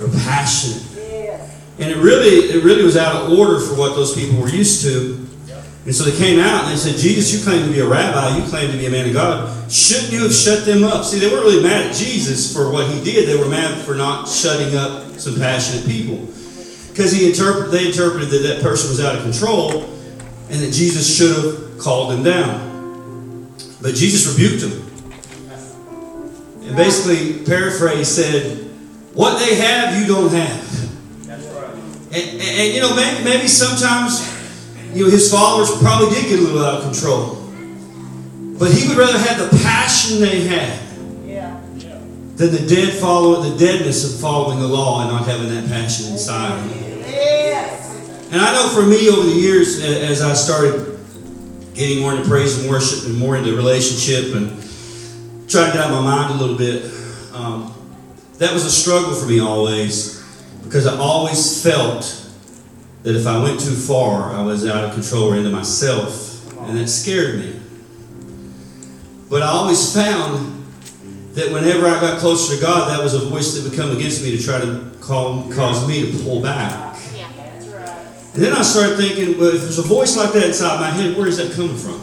They were passionate. And it really, it really was out of order for what those people were used to. And so they came out and they said, Jesus, you claim to be a rabbi, you claim to be a man of God. Shouldn't you have shut them up? See, they weren't really mad at Jesus for what he did. They were mad for not shutting up some passionate people. Because he interpret, they interpreted that that person was out of control and that Jesus should have called them down. But Jesus rebuked them. And basically, paraphrase said, What they have, you don't have. That's right. And, and, and, you know, maybe, maybe sometimes, you know, his followers probably did get a little out of control. But he would rather have the passion they had than the dead follow, the deadness of following the law and not having that passion inside. And I know for me over the years, as I started getting more into praise and worship and more into relationship and trying to get my mind a little bit, um, that was a struggle for me always because I always felt that if I went too far, I was out of control or into myself, and that scared me. But I always found that whenever I got closer to God, that was a voice that would come against me to try to call, cause me to pull back. And then I started thinking, well, if there's a voice like that inside my head, where is that coming from?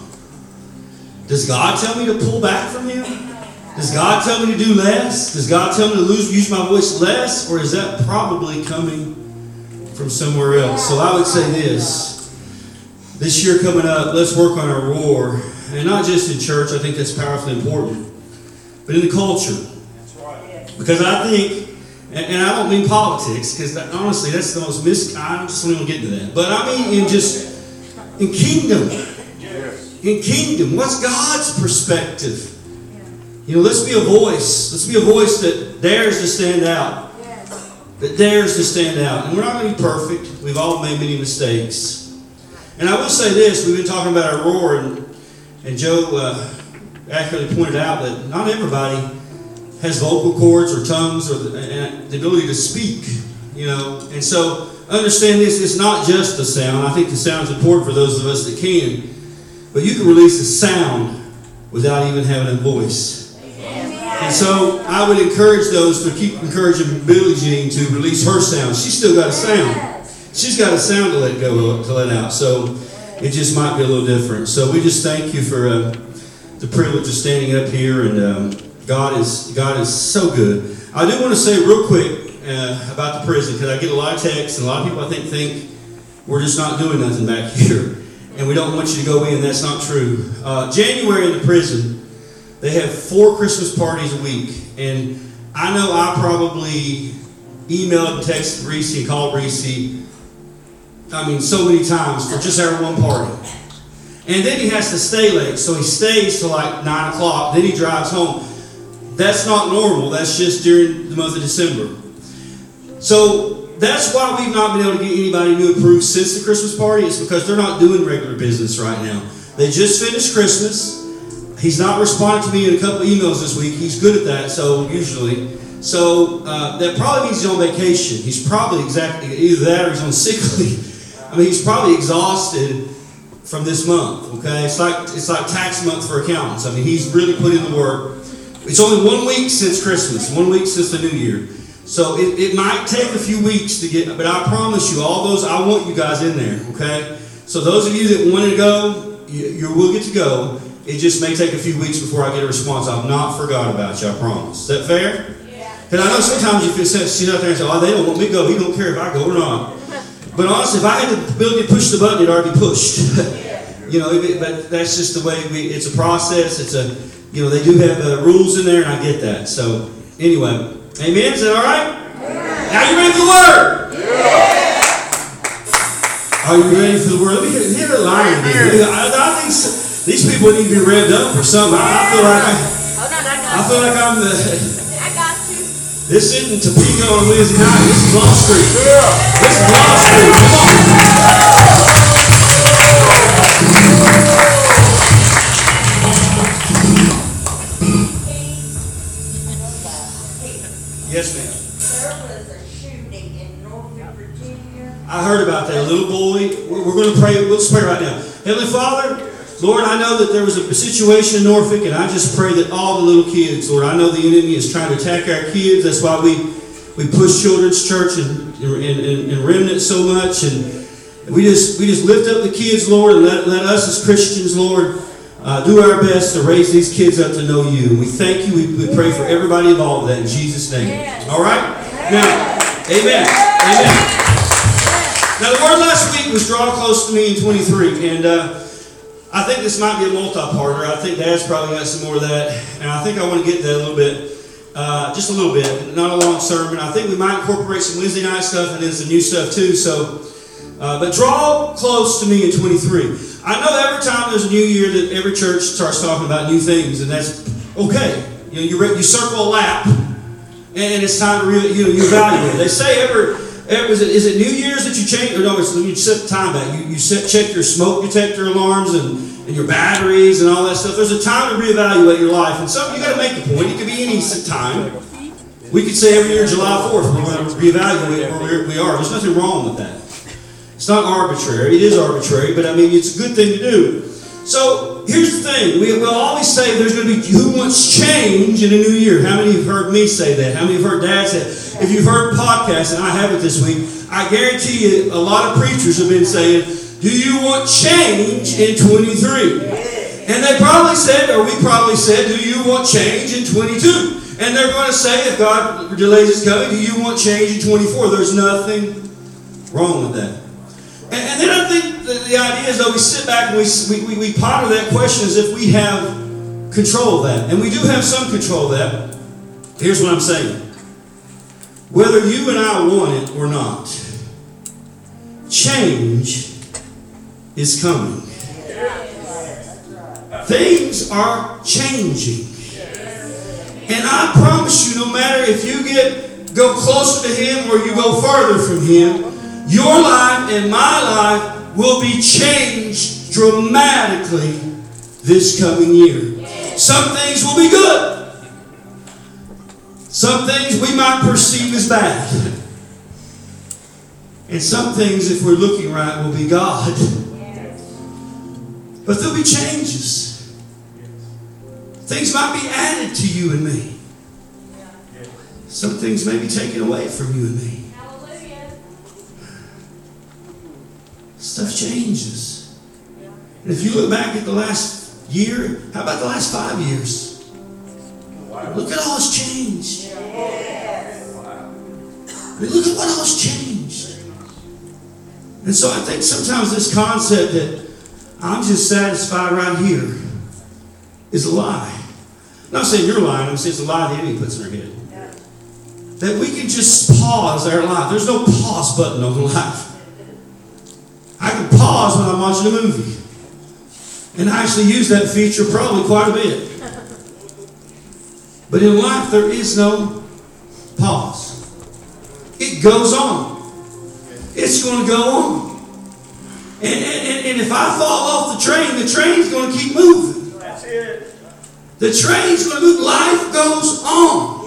Does God tell me to pull back from Him? Does God tell me to do less? Does God tell me to lose, use my voice less? Or is that probably coming from somewhere else? So I would say this. This year coming up, let's work on our roar. And not just in church, I think that's powerfully important, but in the culture. That's right. Because I think, and, I don't mean politics, because honestly, that's the most mis. I'm just don't even get into that. But I mean in just in kingdom, in kingdom. What's God's perspective? You know, let's be a voice. Let's be a voice that dares to stand out. That dares to stand out. And we're not going to be perfect. We've all made many mistakes. And I will say this: we've been talking about our roar, and and Joe uh, accurately pointed out that not everybody has vocal cords or tongues or the, the ability to speak, you know. And so understand this, it's not just the sound. I think the sound is important for those of us that can. But you can release a sound without even having a voice. And so I would encourage those to keep encouraging Billie Jean to release her sound. She's still got a sound. She's got a sound to let go, to let out. So it just might be a little different. So we just thank you for uh, the privilege of standing up here, and um, God is God is so good. I do want to say real quick uh, about the prison because I get a lot of texts, and a lot of people I think think we're just not doing nothing back here, and we don't want you to go in. That's not true. Uh, January in the prison, they have four Christmas parties a week, and I know I probably emailed, and texted Reese, and called Reese. I mean, so many times for just our one party. And then he has to stay late, so he stays till like 9 o'clock, then he drives home. That's not normal, that's just during the month of December. So that's why we've not been able to get anybody new approved since the Christmas party. It's because they're not doing regular business right now. They just finished Christmas. He's not responded to me in a couple emails this week. He's good at that, so usually. So uh, that probably means he's on vacation. He's probably exactly either that or he's on sick leave. I mean, he's probably exhausted from this month. Okay, it's like it's like tax month for accountants. I mean, he's really put in the work. It's only one week since Christmas, one week since the New Year. So it, it might take a few weeks to get, but I promise you, all those I want you guys in there. Okay, so those of you that wanted to go, you, you will get to go. It just may take a few weeks before I get a response. I've not forgot about you. I promise. Is that fair? Yeah. Because I know sometimes you feel sit out there and say, "Oh, they don't want me to go. He don't care if I go or not." But honestly, if I had the ability to push the button, it'd already be pushed. you know, it- but that's just the way we. It's a process. It's a, you know, they do have uh, rules in there, and I get that. So anyway, amen. Is that all right? Yeah. Now you ready for the word? Yeah. Are you ready for the word? Let me hear, the line again. I, I think s- these people need to be revved up for something. I, I feel like I, oh, on, I feel like I'm the. I got you. This isn't Topeka on Wednesday night. This is Law Street. This is Law Street. Come on. Yes, ma'am. There was a shooting in Virginia. I heard about that. Little boy. We're we're going to pray. Let's pray right now. Heavenly Father, Lord, I know that there was a situation in Norfolk, and I just pray that all the little kids, Lord, I know the enemy is trying to attack our kids. That's why we we push children's church and, and, and, and remnant so much, and we just we just lift up the kids, Lord, and let, let us as Christians, Lord, uh, do our best to raise these kids up to know you. We thank you. We, we pray for everybody involved in that in Jesus' name. All right? Now, amen. Amen. Now, the word last week was draw close to me in 23. And uh, I think this might be a multi parter. I think Dad's probably got some more of that. And I think I want to get to that a little bit. Uh, just a little bit, not a long sermon. I think we might incorporate some Wednesday night stuff and then some new stuff too. So, uh, but draw close to me in 23. I know every time there's a new year that every church starts talking about new things, and that's okay. You know, you, re- you circle a lap, and it's time to re- you know you evaluate. They say every, is, it, New Year's that you change? Or no, it's you set the time back. You, you set, check your smoke detector alarms and, and your batteries and all that stuff. There's a time to reevaluate your life, and some you got to make a point. It could be any time. We could say every year July 4th we're going to reevaluate where we are. There's nothing wrong with that. It's not arbitrary. It is arbitrary, but I mean, it's a good thing to do. So here's the thing. We will always say there's going to be who wants change in a new year. How many have heard me say that? How many have heard Dad say it? If you've heard podcasts, and I have it this week, I guarantee you a lot of preachers have been saying, do you want change in 23? And they probably said, or we probably said, do you want change in 22? And they're going to say, if God delays his coming, do you want change in 24? There's nothing wrong with that. And, and then I think the, idea is that we sit back and we, we, we ponder that question as if we have control of that. And we do have some control of that. Here's what I'm saying. Whether you and I want it or not, change is coming. Things are changing. And I promise you, no matter if you get go closer to him or you go farther from him, your life and my life will be changed dramatically this coming year. Some things will be good. Some things we might perceive as bad. And some things, if we're looking right, will be God. But there'll be changes. Things might be added to you and me. Some things may be taken away from you and me. Stuff changes. And if you look back at the last year, how about the last five years? Look at all that's changed. I mean, look at what all has changed. And so I think sometimes this concept that I'm just satisfied right here is a lie. I'm not saying you're lying, I'm saying it's a lie the enemy puts in our head. That we can just pause our life. There's no pause button on life. I can pause when I'm watching a movie. And I actually use that feature probably quite a bit. But in life, there is no pause. It goes on. It's going to go on. And, and, and if I fall off the train, the train's going to keep moving. That's it. The train's going to move. Life goes on.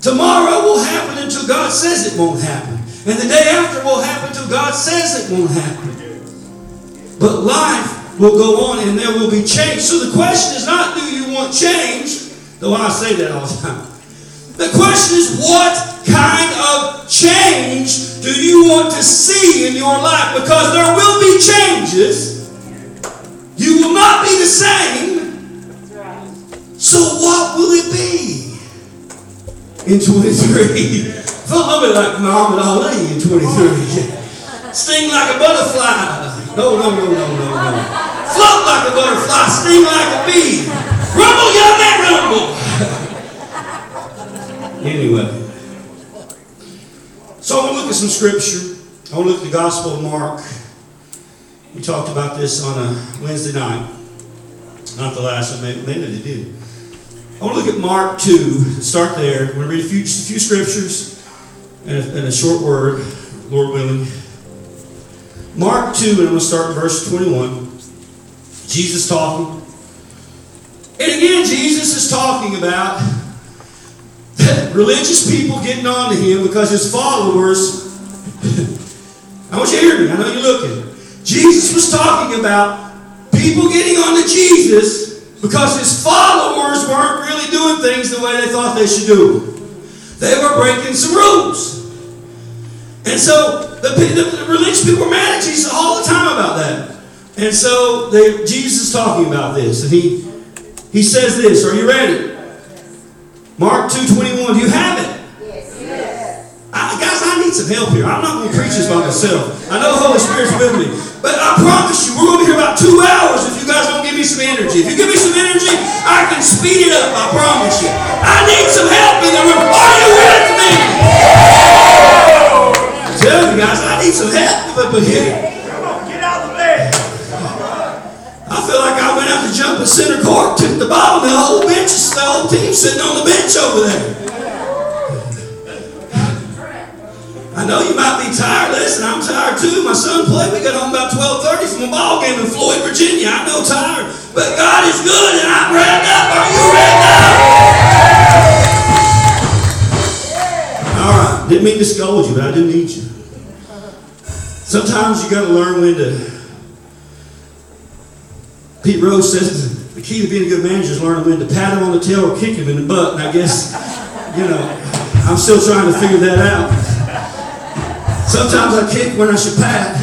Tomorrow will happen until God says it won't happen. And the day after will happen until God says it won't happen. But life will go on and there will be change. So the question is not do you want change, though I say that all the time. The question is what kind of change do you want to see in your life? Because there will be changes. You will not be the same. So what will it be in 23? A little bit like Muhammad Ali in 23. Sting like a butterfly. No, no, no, no, no, no. Float like a butterfly. Sting like a bee. Rumble, young man, rumble. anyway. So I want to look at some scripture. I want to look at the Gospel of Mark. We talked about this on a Wednesday night. Not the last one, maybe, maybe they did. I want to look at Mark 2. Start there. I'm going to read a few, a few scriptures and a, and a short word, Lord willing. Mark 2, and I'm going to start in verse 21. Jesus talking. And again, Jesus is talking about religious people getting on to him because his followers. I want you to hear me. I know you're looking. Jesus was talking about people getting on to Jesus because his followers weren't really doing things the way they thought they should do. They were breaking some rules. And so the, the, religious people were mad at Jesus all the time about that. And so they, Jesus is talking about this, and he he says this. Are you ready? Mark two twenty one. Do you have it? I, guys, I need some help here. I'm not going to preach this by myself. I know the Holy Spirit's with me. But I promise you, we're going to be here about two hours if you guys don't give me some energy. If you give me some energy, I can speed it up. I promise you. I need some help in the room. Are you with me? I tell you guys, I need some help up in here. Come on, get out of the bed. I feel like I went out to jump in center court, took the ball, and the whole bench, the whole team sitting on the bench over there. I know you might be tired. Listen, I'm tired too. My son played. We got home about 12:30 from a ball game in Floyd, Virginia. I know tired, but God is good, and I'm revved up. Are you revved up? All right. Didn't mean to scold you, but I do need you. Sometimes you got to learn when to. Pete Rose says the key to being a good manager is learning when to pat him on the tail or kick him in the butt. And I guess, you know, I'm still trying to figure that out. Sometimes I kick when I should pat.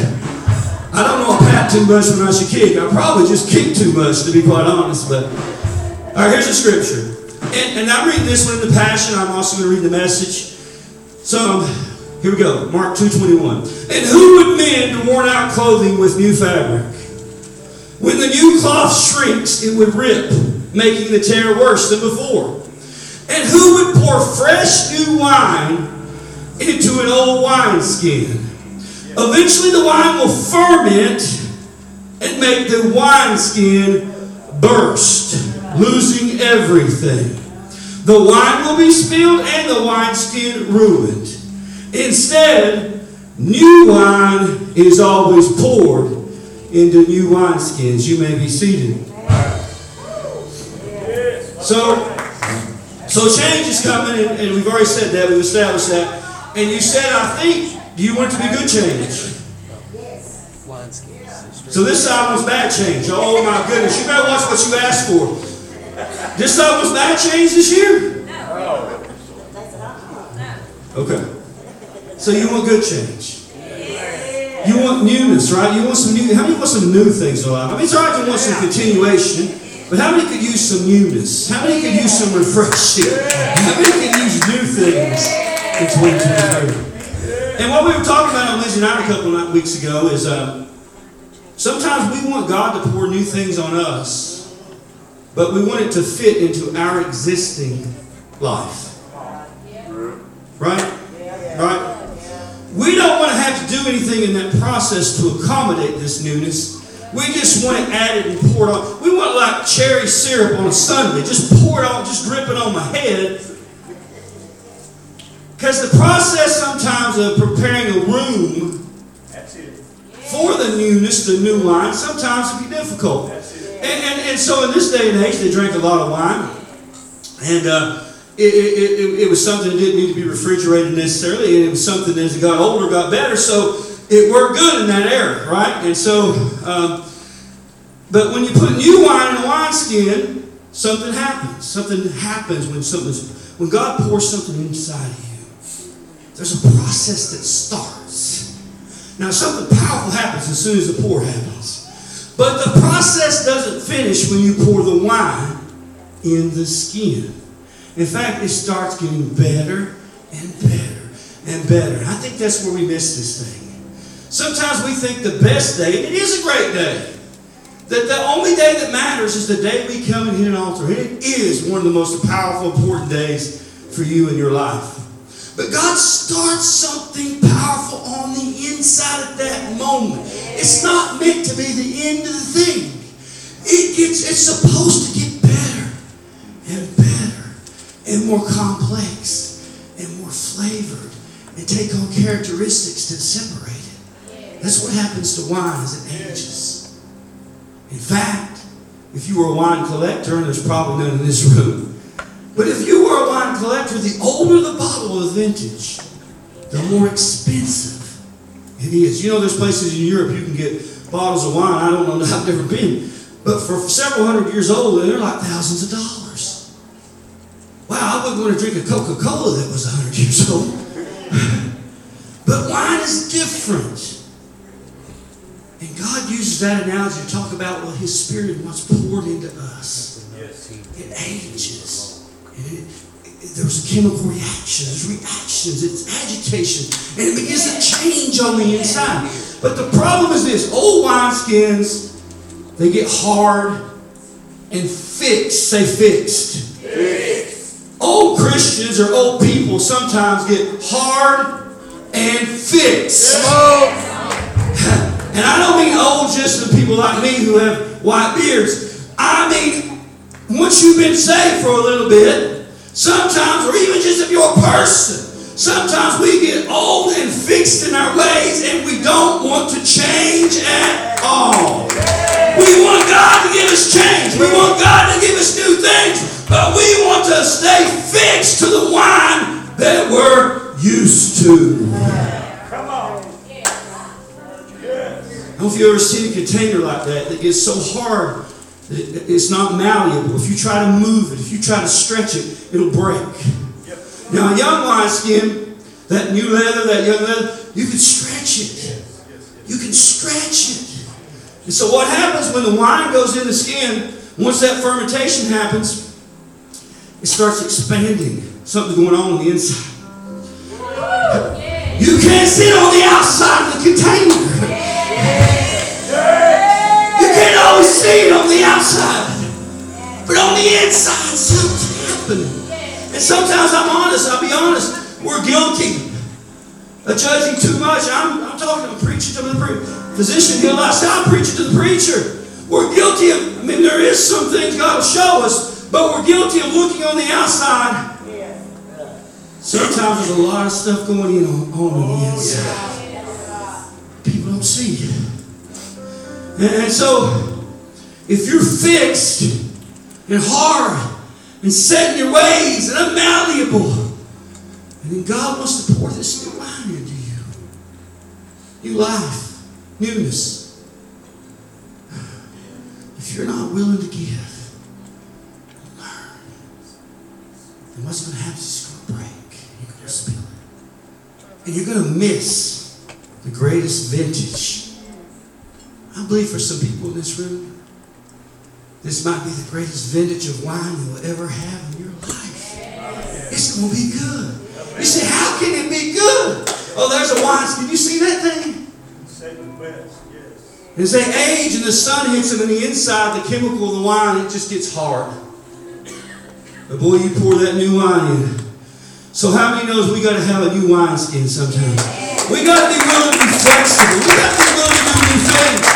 I don't know I pat too much when I should kick. I probably just kick too much, to be quite honest. But all right, here's the scripture, and, and I'm reading this one in the Passion. I'm also going to read the message. So here we go, Mark two twenty one. And who would mend worn out clothing with new fabric? When the new cloth shrinks, it would rip, making the tear worse than before. And who would pour fresh new wine into an old wineskin. Eventually, the wine will ferment and make the wineskin burst, losing everything. The wine will be spilled and the wineskin ruined. Instead, new wine is always poured into new wineskins. You may be seated. So, so change is coming, and, and we've already said that. We've established that. And you said, I think, you want to be good change? So this side was bad change. Oh my goodness. You better watch what you asked for. This side was bad change this year? Okay. So you want good change. You want newness, right? You want some new. How many want some new things in life? I mean, it's all right to want some continuation, but how many could use some newness? How many could use some refreshing? How many could use new things 2023? And what we were talking about on Wednesday night a couple of weeks ago is um, sometimes we want God to pour new things on us, but we want it to fit into our existing life. Right? Right? We don't want to have to do anything in that process to accommodate this newness. We just want to add it added and poured on. We want like cherry syrup on a sundae. Just pour it on, just drip it on my head. Because the process sometimes of preparing a room for the newness, the new wine, sometimes it can be difficult. And, and, and so in this day and age, they drank a lot of wine. And uh, it, it, it, it was something that didn't need to be refrigerated necessarily, and it was something that as it got older, got better. So it worked good in that era, right? And so, um, but when you put new wine in a wineskin, something happens. Something happens when when God pours something inside of you. There's a process that starts. Now, something powerful happens as soon as the pour happens. But the process doesn't finish when you pour the wine in the skin. In fact, it starts getting better and better and better. I think that's where we miss this thing. Sometimes we think the best day, and it is a great day, that the only day that matters is the day we come and hit an altar. And it is one of the most powerful, important days for you in your life. But God starts something powerful on the inside at that moment. It's not meant to be the end of the thing. It gets it's supposed to get better and better and more complex and more flavored and take on characteristics that separate it. That's what happens to wine as it ages. In fact, if you were a wine collector, and there's probably none in this room, but if you were a wine collector, the older the bottle of vintage, the more expensive it is. You know, there's places in Europe you can get bottles of wine. I don't know, I've never been. But for several hundred years old, they're like thousands of dollars. Wow, I wouldn't want to drink a Coca Cola that was 100 years old. but wine is different. And God uses that analogy to talk about what His Spirit wants poured into us. It ages. And it, it, there's chemical reaction, there's reactions, it's agitation, and it begins to change on the inside. But the problem is this old wineskins, they get hard and fixed. Say fixed. Old Christians or old people sometimes get hard and fixed. And I don't mean old just to people like me who have white beards. I mean, once you've been saved for a little bit, sometimes, or even just if you're a person, sometimes we get old and fixed in our ways and we don't want to change at all. We want God to give us change. We want God to give us new things. But we want to stay fixed to the wine that we're used to. Come on. I don't know if you ever seen a container like that that gets so hard it's not malleable. If you try to move it, if you try to stretch it, it'll break. Now, a young wineskin, that new leather, that young leather, you can stretch it. You can stretch it. And so, what happens when the wine goes in the skin, once that fermentation happens, it starts expanding. Something's going on on the inside. You can't sit on the outside of the container. Outside. But on the inside, something's happening. And sometimes I'm honest, I'll be honest, we're guilty of judging too much. I'm, I'm talking, I'm preaching to the pre- physician here last night, I'm preaching to the preacher. We're guilty of, I mean, there is some things God will show us, but we're guilty of looking on the outside. Sometimes there's a lot of stuff going in on, on the inside. People don't see. And, and so, if you're fixed and hard and set in your ways and unmalleable, and then God wants to pour this new wine into you. New life, newness. If you're not willing to give, learn, then what's going to happen is it's going to break. You're going to spill it. And you're going to miss the greatest vintage. I believe for some people in this room, this might be the greatest vintage of wine you'll ever have in your life. It's going to be good. You say, how can it be good? Oh, there's a wine. Can you see that thing? As they age and the sun hits them in the inside, the chemical of the wine, it just gets hard. But boy, you pour that new wine in. So how many knows we got to have a new wine skin sometimes? We got to be willing to be flexible. We got to be willing to do new things.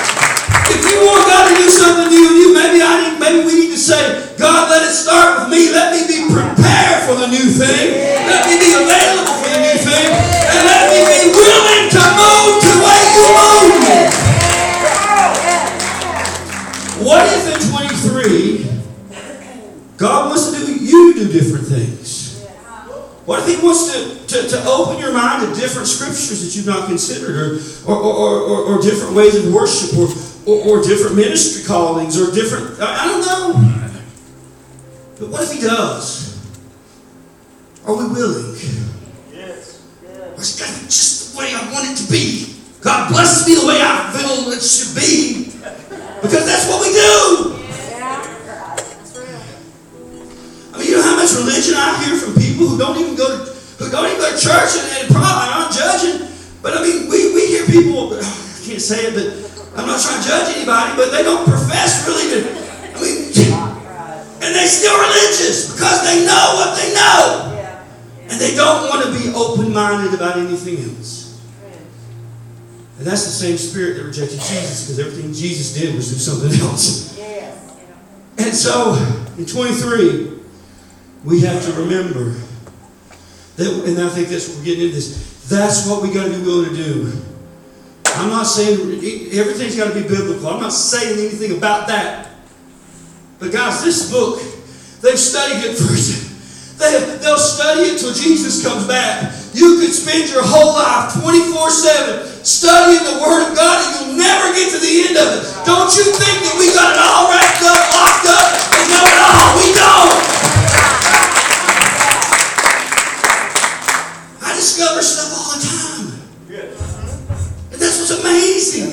Want God to do something new in you, maybe I need, maybe we need to say, God, let it start with me. Let me be prepared for the new thing. Let me be available for the new thing. And let me be willing to move to where you move me. What if in 23, God wants to do you do different things? What if He wants to, to, to open your mind to different scriptures that you've not considered, or, or, or, or, or different ways of worship, or, or, or different ministry callings, or different, I, I don't know. But what if He does? Are we willing? Yes. Or it's got to be just the way I want it to be. God bless me the way I feel it should be. Because that's what we do. yeah. I mean, you know how much religion I hear from people who don't even go to who don't even go to church and, and probably I'm not judging, but I mean we, we hear people I can't say it, but I'm not trying to judge anybody, but they don't profess really to I mean and they still religious because they know what they know. And they don't want to be open-minded about anything else. And that's the same spirit that rejected Jesus because everything Jesus did was do something else. And so, in 23, we have to remember that, and I think that's what we're getting into this. That's what we got to be willing to do. I'm not saying everything's got to be biblical. I'm not saying anything about that. But guys, this book, they've studied it for they, they'll study it till Jesus comes back. You could spend your whole life 24 7 studying the Word of God and you'll never get to the end of it. Don't you think that we got it all wrapped up, locked up, and know it all? We don't. I discover stuff all the time. That's what's amazing.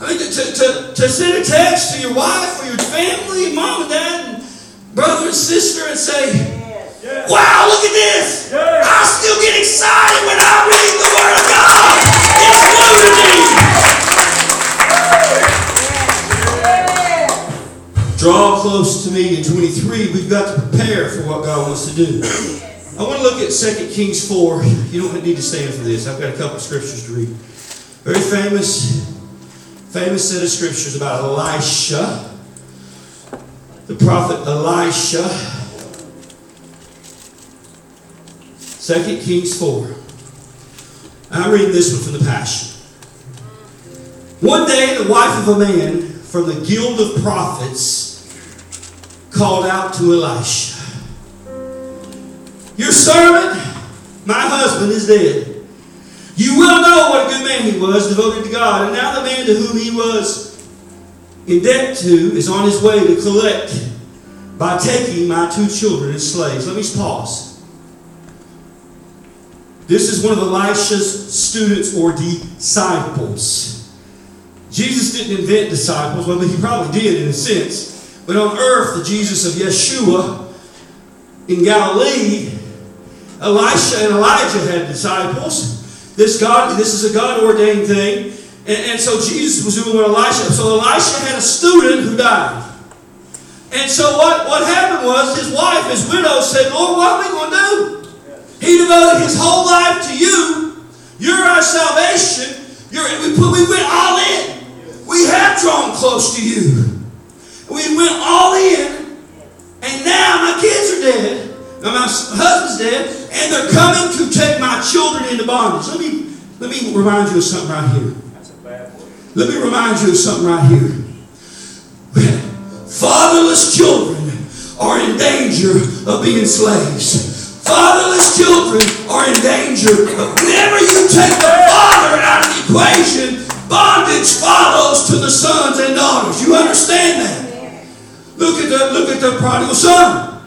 I mean, to, to, to send a text to your wife or your family, mom and dad, and brother and sister, and say. Wow, look at this! I still get excited when I read the Word of God! It's to me! Draw close to me in 23. We've got to prepare for what God wants to do. I want to look at 2 Kings 4. You don't need to stand for this. I've got a couple scriptures to read. Very famous, famous set of scriptures about Elisha, the prophet Elisha. 2 Kings 4. I'm reading this one from the Passion. One day, the wife of a man from the guild of prophets called out to Elisha Your servant, my husband, is dead. You well know what a good man he was, devoted to God, and now the man to whom he was in debt to is on his way to collect by taking my two children as slaves. Let me pause. This is one of Elisha's students or disciples. Jesus didn't invent disciples, well, he probably did in a sense. But on earth, the Jesus of Yeshua in Galilee, Elisha and Elijah had disciples. This God, this is a God ordained thing. And, and so Jesus was doing what Elisha. So Elisha had a student who died. And so what, what happened was his wife, his widow, said, Lord, what are we going to do? He devoted his whole life to you. You're our salvation. You're, we, put, we went all in. We have drawn close to you. We went all in. And now my kids are dead. And my husband's dead. And they're coming to take my children into bondage. Let me, let me remind you of something right here. That's a bad word. Let me remind you of something right here. Fatherless children are in danger of being slaves. Fatherless children are in danger of whenever you take the father out of the equation, bondage follows to the sons and daughters. You understand that? Look at the look at the prodigal son.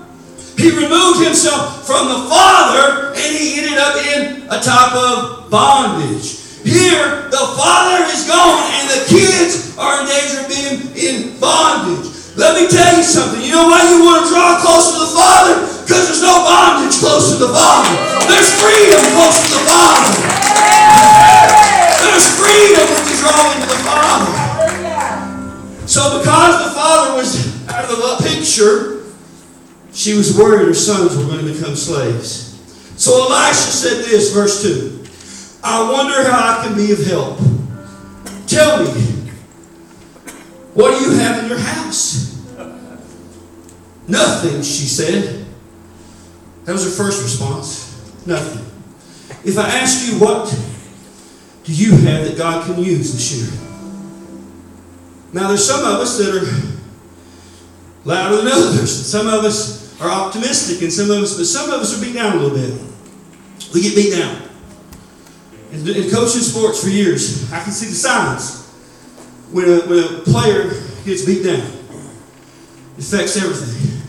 He removed himself from the father and he ended up in a type of bondage. Here, the father is gone and the kids are in danger of being in bondage. Let me tell you something. You know why you want to draw close to the Father? Because there's no bondage close to the Father. There's freedom close to the Father. There's freedom when you draw into the Father. So because the Father was out of the picture, she was worried her sons were going to become slaves. So Elisha said this, verse 2. I wonder how I can be of help. Tell me, what do you have in your house? Nothing, she said. That was her first response. Nothing. If I ask you, what do you have that God can use this year? Now, there's some of us that are louder than others. Some of us are optimistic, and some of us, but some of us are beat down a little bit. We get beat down. In, in coaching sports for years, I can see the signs when a, when a player gets beat down. It affects everything.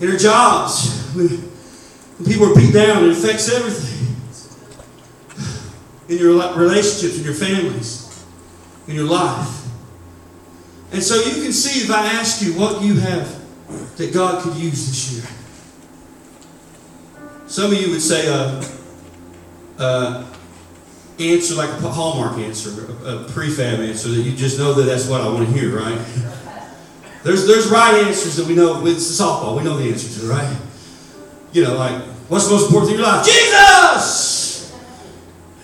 In our jobs, when, when people are beat down, it affects everything. In your relationships, in your families, in your life. And so you can see if I ask you what you have that God could use this year. Some of you would say, uh, uh, answer like a hallmark answer, a, a prefab answer that you just know that that's what I want to hear, right? There's there's right answers that we know. It's softball. We know the answers, right? You know, like what's the most important thing in your life? Jesus.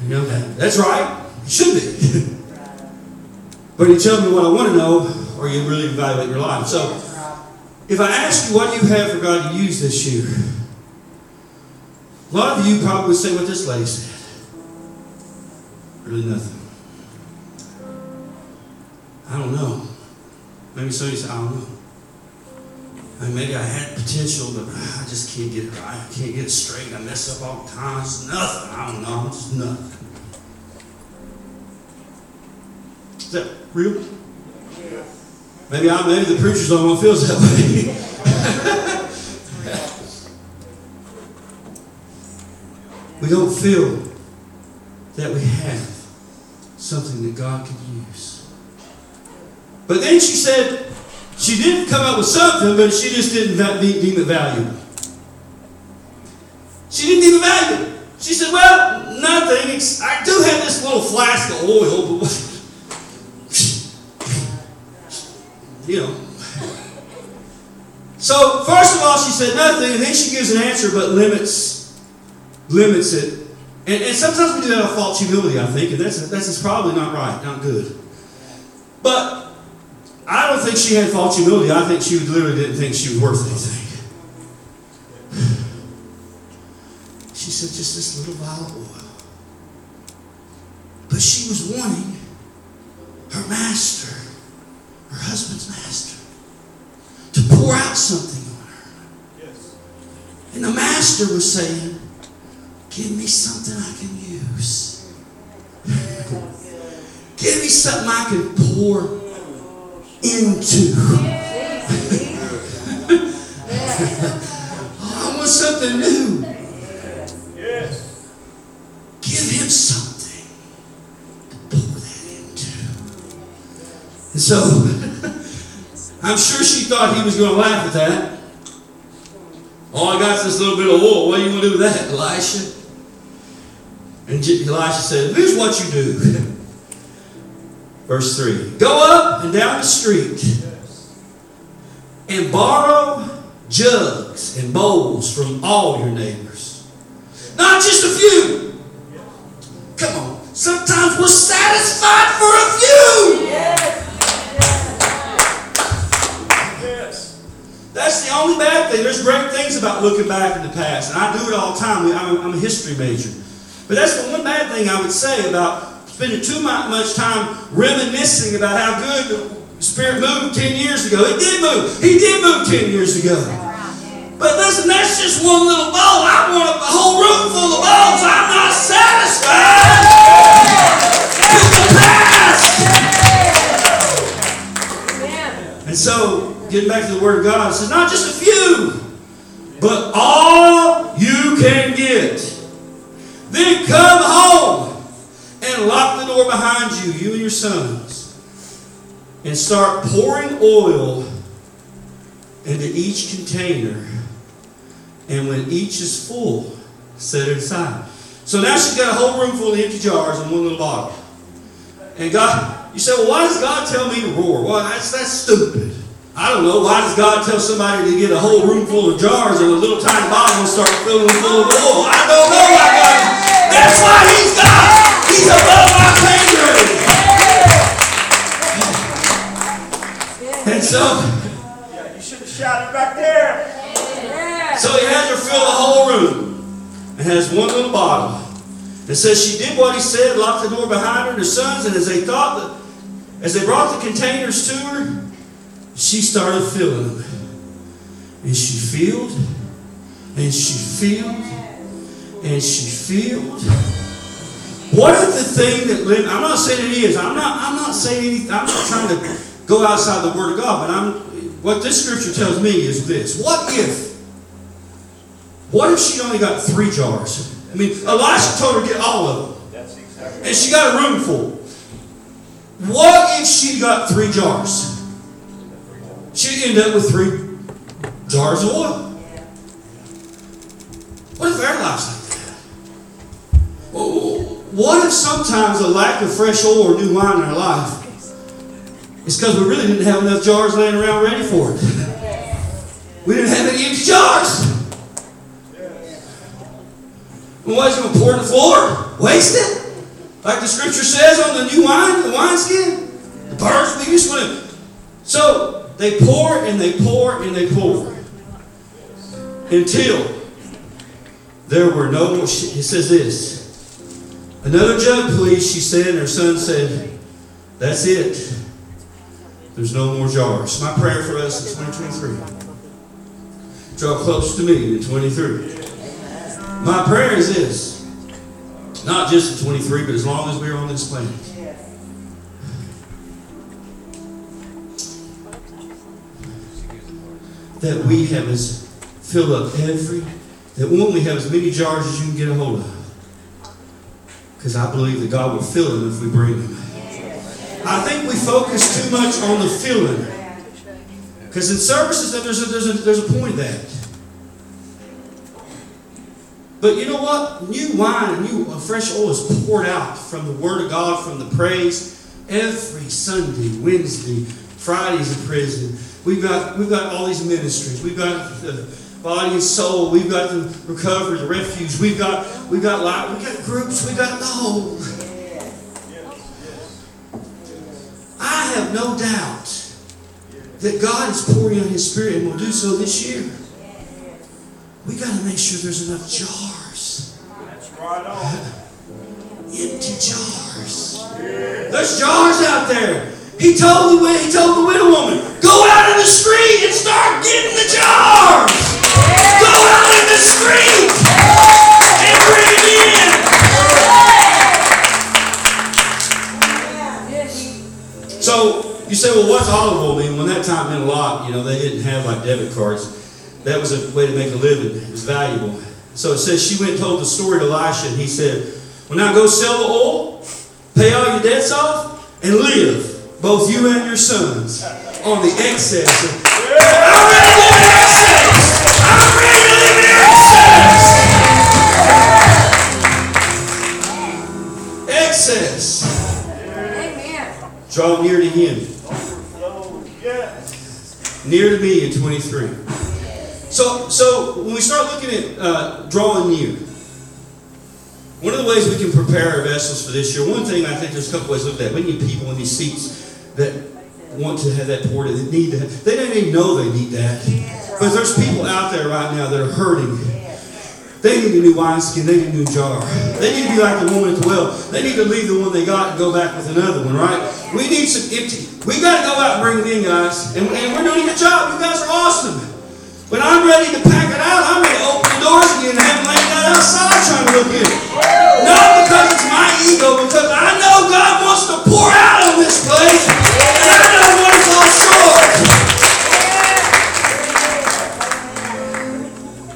You know that that's right. It should be. but you tell me what I want to know, or you really evaluate your life. So, if I ask you what you have for God to use this year, a lot of you probably would say what this lady said. Really nothing. I don't know. Maybe somebody said, I don't know. I mean, maybe I had potential, but I just can't get it right. I can't get it straight. I mess up all the time. It's nothing. I don't know. It's nothing. Is that real? Maybe I maybe the preacher's the only one feels that way. we don't feel that we have something that God could use. But then she said she did come up with something, but she just didn't deem it valuable. She didn't deem it valuable. She said, Well, nothing. I do have this little flask of oil, but you know. So first of all, she said nothing, and then she gives an answer, but limits limits it. And, and sometimes we do that of false humility, I think, and that's that's probably not right, not good. But I don't think she had false humility. I think she literally didn't think she was worth anything. She said, just this little vial of oil. But she was wanting her master, her husband's master, to pour out something on her. Yes. And the master was saying, Give me something I can use. Give me something I can pour into. I want something new. So, I'm sure she thought he was going to laugh at that. All I got is this little bit of oil. What are you going to do with that, Elisha? And Elisha said, Here's what you do. Verse 3 Go up and down the street and borrow jugs and bowls from all your neighbors. Not just a few. Come on. Sometimes we're satisfied for a few. Yes. That's the only bad thing. There's great things about looking back in the past, and I do it all the time. I'm a, I'm a history major. But that's the one bad thing I would say about spending too much time reminiscing about how good the Spirit moved 10 years ago. It did move. He did move 10 years ago. But listen, that's just one little ball. I want a whole room full of balls. I'm not satisfied with the past. And so, getting back to the Word of God, it says, not just a few, but all you can get. Then come home and lock the door behind you, you and your sons, and start pouring oil into each container. And when each is full, set it aside. So now she's got a whole room full of empty jars and one little bottle. And God, you say, well, why does God tell me to roar? Well, that's, that's stupid. I don't know. Why does God tell somebody to get a whole room full of jars and a little tiny bottle and start filling them full of oil? I don't know why God. That's why He's God. He's above our pay grade. And so, Yeah, you should have shouted back there. so He has her fill the whole room and has one little bottle. It says she did what He said, locked the door behind her and her sons, and as they thought that, as they brought the containers to her, she started filling them. And she filled, and she filled, and she filled. What if the thing that lim- I'm not saying it is. I'm not. I'm not saying anything. I'm not trying to go outside the Word of God. But I'm. What this scripture tells me is this: What if? What if she only got three jars? I mean, Elisha told her to get all of them, and she got a room full. What if she got three jars? She'd end up with three jars of oil. What if our life's like that? What if sometimes a lack of fresh oil or new wine in our life is because we really didn't have enough jars laying around ready for it? We didn't have any empty jars. And what is it the floor? Waste it? Like the scripture says on the new wine, the wineskin? The birds, we just want to. So they pour and they pour and they pour until there were no more. It says this. Another jug, please, she said, and her son said, That's it. There's no more jars. My prayer for us in 2023. Draw close to me in 23. My prayer is this. Not just in 23, but as long as we're on this planet. That we have as fill up every that one we have as many jars as you can get a hold of. Because I believe that God will fill them if we bring them. I think we focus too much on the filling. Because in services, there's a, there's, a, there's a point of that. But you know what? New wine and new uh, fresh oil is poured out from the Word of God, from the praise, every Sunday, Wednesday, Fridays in prison. We've got we've got all these ministries. We've got the body and soul. We've got the recovery, the refuge. We've got we've got life. We've got groups. We've got the whole. I have no doubt that God is pouring out His Spirit and will do so this year. We got to make sure there's enough jars, That's right on. empty jars. There's jars out there. He told the he told the widow woman, go out in the street and start getting the jars. Go out in the street and bring it in. So you say, well, what's olive oil mean? When that time meant a lot, you know, they didn't have like debit cards. That was a way to make a living. It was valuable. So it says she went and told the story to Elisha, and he said, Well, now go sell the oil, pay all your debts off, and live, both you and your sons, on the excess. I'm ready to live in excess. I'm ready to live in excess. Excess. Amen. Draw near to Him. Yes. near to me in 23. So, so when we start looking at uh, drawing near, one of the ways we can prepare our vessels for this year, one thing I think there's a couple ways to look at. We need people in these seats that want to have that poured in, that need that. They don't even know they need that. But there's people out there right now that are hurting. They need a new wineskin. They need a new jar. They need to be like the woman at the well. They need to leave the one they got and go back with another one, right? We need some empty. We got to go out and bring it in, guys. And, and we're doing a good job. You guys are awesome. But I'm ready to pack it out. I'm ready to open the doors again and have them laying out outside trying to look in. Not because ego, because I know God wants to pour out on this place. And I don't want to fall short.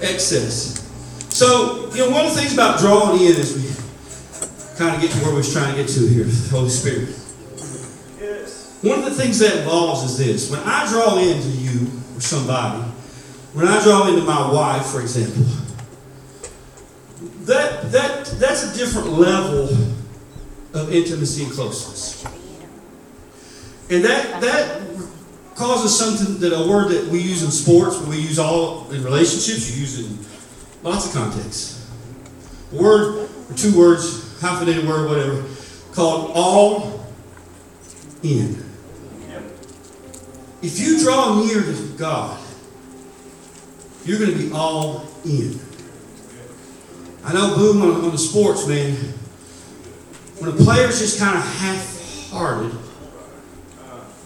Excess. So, you know, one of the things about drawing in is we kind of get to where we're trying to get to here, Holy Spirit. Yes. One of the things that involves is this. When I draw into you or somebody, when I draw into my wife, for example, that, that, that's a different level of intimacy and closeness. And that, that causes something that a word that we use in sports, but we use all in relationships, you use in lots of contexts. A word, or two words, hyphenated word, whatever, called all in. If you draw near to God, you're going to be all in. I know, boom, on, on the sports, man, when a player's just kind of half hearted,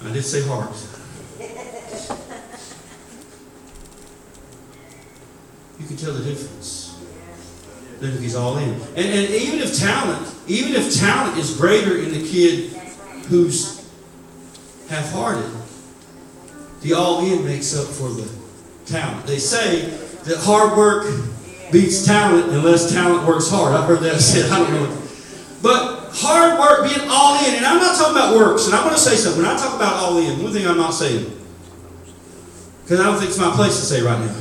I did say heart. You can tell the difference. Then if he's all in. And, and even if talent, even if talent is greater in the kid who's half hearted, the all in makes up for the talent. They say that hard work beats talent unless talent works hard. I've heard that said. I don't know. But hard work, being all in, and I'm not talking about works, and I'm going to say something. When I talk about all in, one thing I'm not saying, because I don't think it's my place to say right now.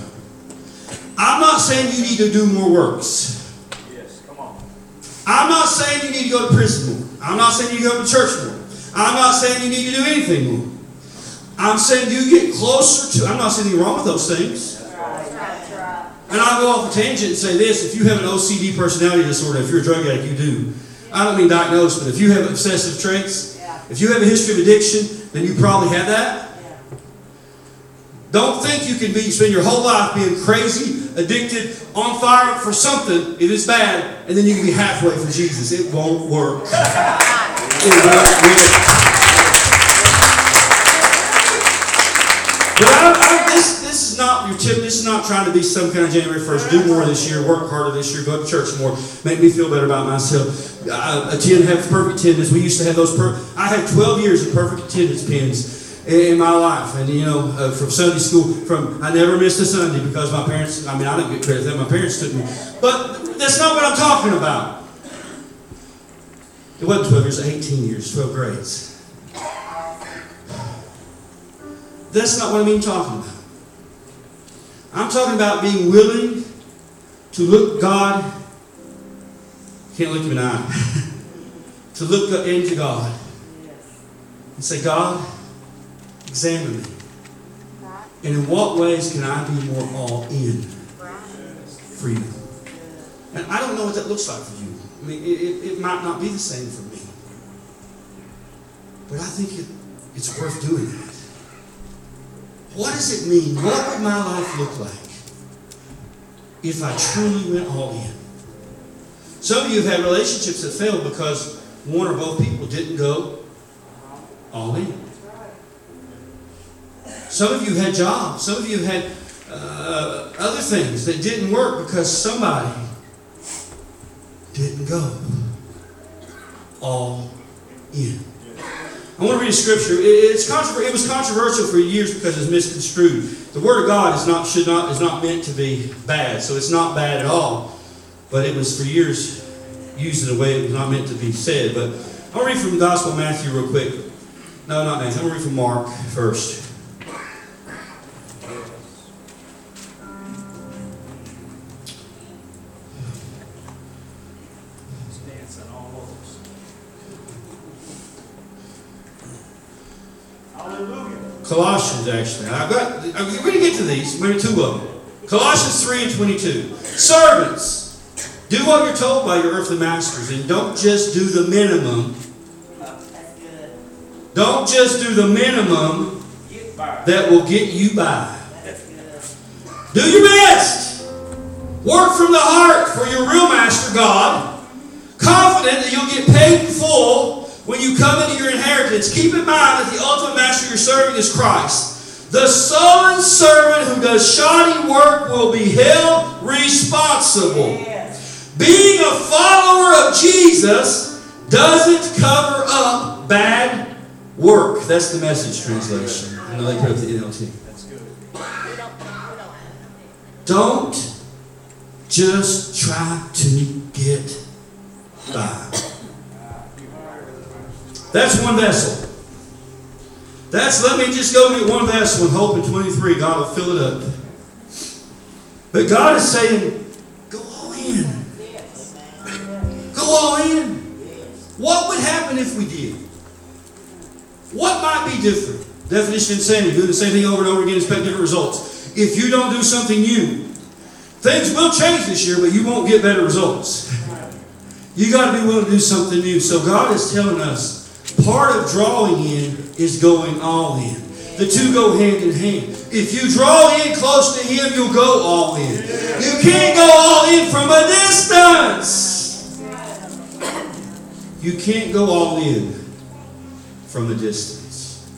I'm not saying you need to do more works. Yes. Come on. I'm not saying you need to go to prison more. I'm not saying you go to church more. I'm not saying you need to do anything more. I'm saying you get closer to. I'm not saying anything wrong with those things. And I'll go off a tangent and say this: if you have an OCD personality disorder, if you're a drug addict, you do. I don't mean diagnosed, but if you have obsessive traits, if you have a history of addiction, then you probably have that. Don't think you can be spend your whole life being crazy, addicted, on fire for something if it's bad, and then you can be halfway for Jesus. It won't work. It won't work. Not your tip. This is not trying to be some kind of January 1st. Do more this year. Work harder this year. Go to church more. Make me feel better about myself. I attend, have perfect attendance. We used to have those. Per- I had 12 years of perfect attendance pins in, my life. And, you know, uh, from Sunday school, from I never missed a Sunday because my parents, I mean, I didn't get credit for that. My parents took me. But that's not what I'm talking about. It wasn't 12 years, 18 years, 12 grades. That's not what I mean talking about. I'm talking about being willing to look God, can't look him in the eye, to look into God and say, God, examine me. And in what ways can I be more all in for you? And I don't know what that looks like for you. I mean, it, it, might not be the same for me. But I think it, it's worth doing that. What does it mean? What would my life look like if I truly went all in? Some of you have had relationships that failed because one or both people didn't go all in. Some of you had jobs. Some of you had uh, other things that didn't work because somebody didn't go all in. I want to read a scripture. It's it was controversial for years because it's misconstrued. The word of God is not should not is not meant to be bad, so it's not bad at all. But it was for years used in a way it was not meant to be said. But I'll read from the Gospel of Matthew real quick. No, not Matthew. I'm going to read from Mark first. Colossians, actually. I've got, we're going to get to these, maybe two of them. Colossians 3 and 22. Servants, do what you're told by your earthly masters, and don't just do the minimum. Don't just do the minimum that will get you by. Do your best. Work from the heart for your real master, God. Confident that you'll get paid in full when you come into your inheritance. Keep in mind that the ultimate master you're serving is Christ. The sullen servant who does shoddy work will be held responsible. Yes. Being a follower of Jesus doesn't cover up bad work. That's the message translation. I know they put up the NLT. That's good. Don't, we don't. Don't just try to get by. Ah, That's one vessel. That's let me just go get one vessel one. hope in 23 God will fill it up. But God is saying, go all in. Go all in. What would happen if we did? What might be different? Definition of insanity, doing the same thing over and over again, expect different results. If you don't do something new, things will change this year, but you won't get better results. You got to be willing to do something new. So God is telling us part of drawing in is going all in. The two go hand in hand. If you draw in close to Him, you'll go all in. You can't go all in from a distance. You can't go all in from the distance.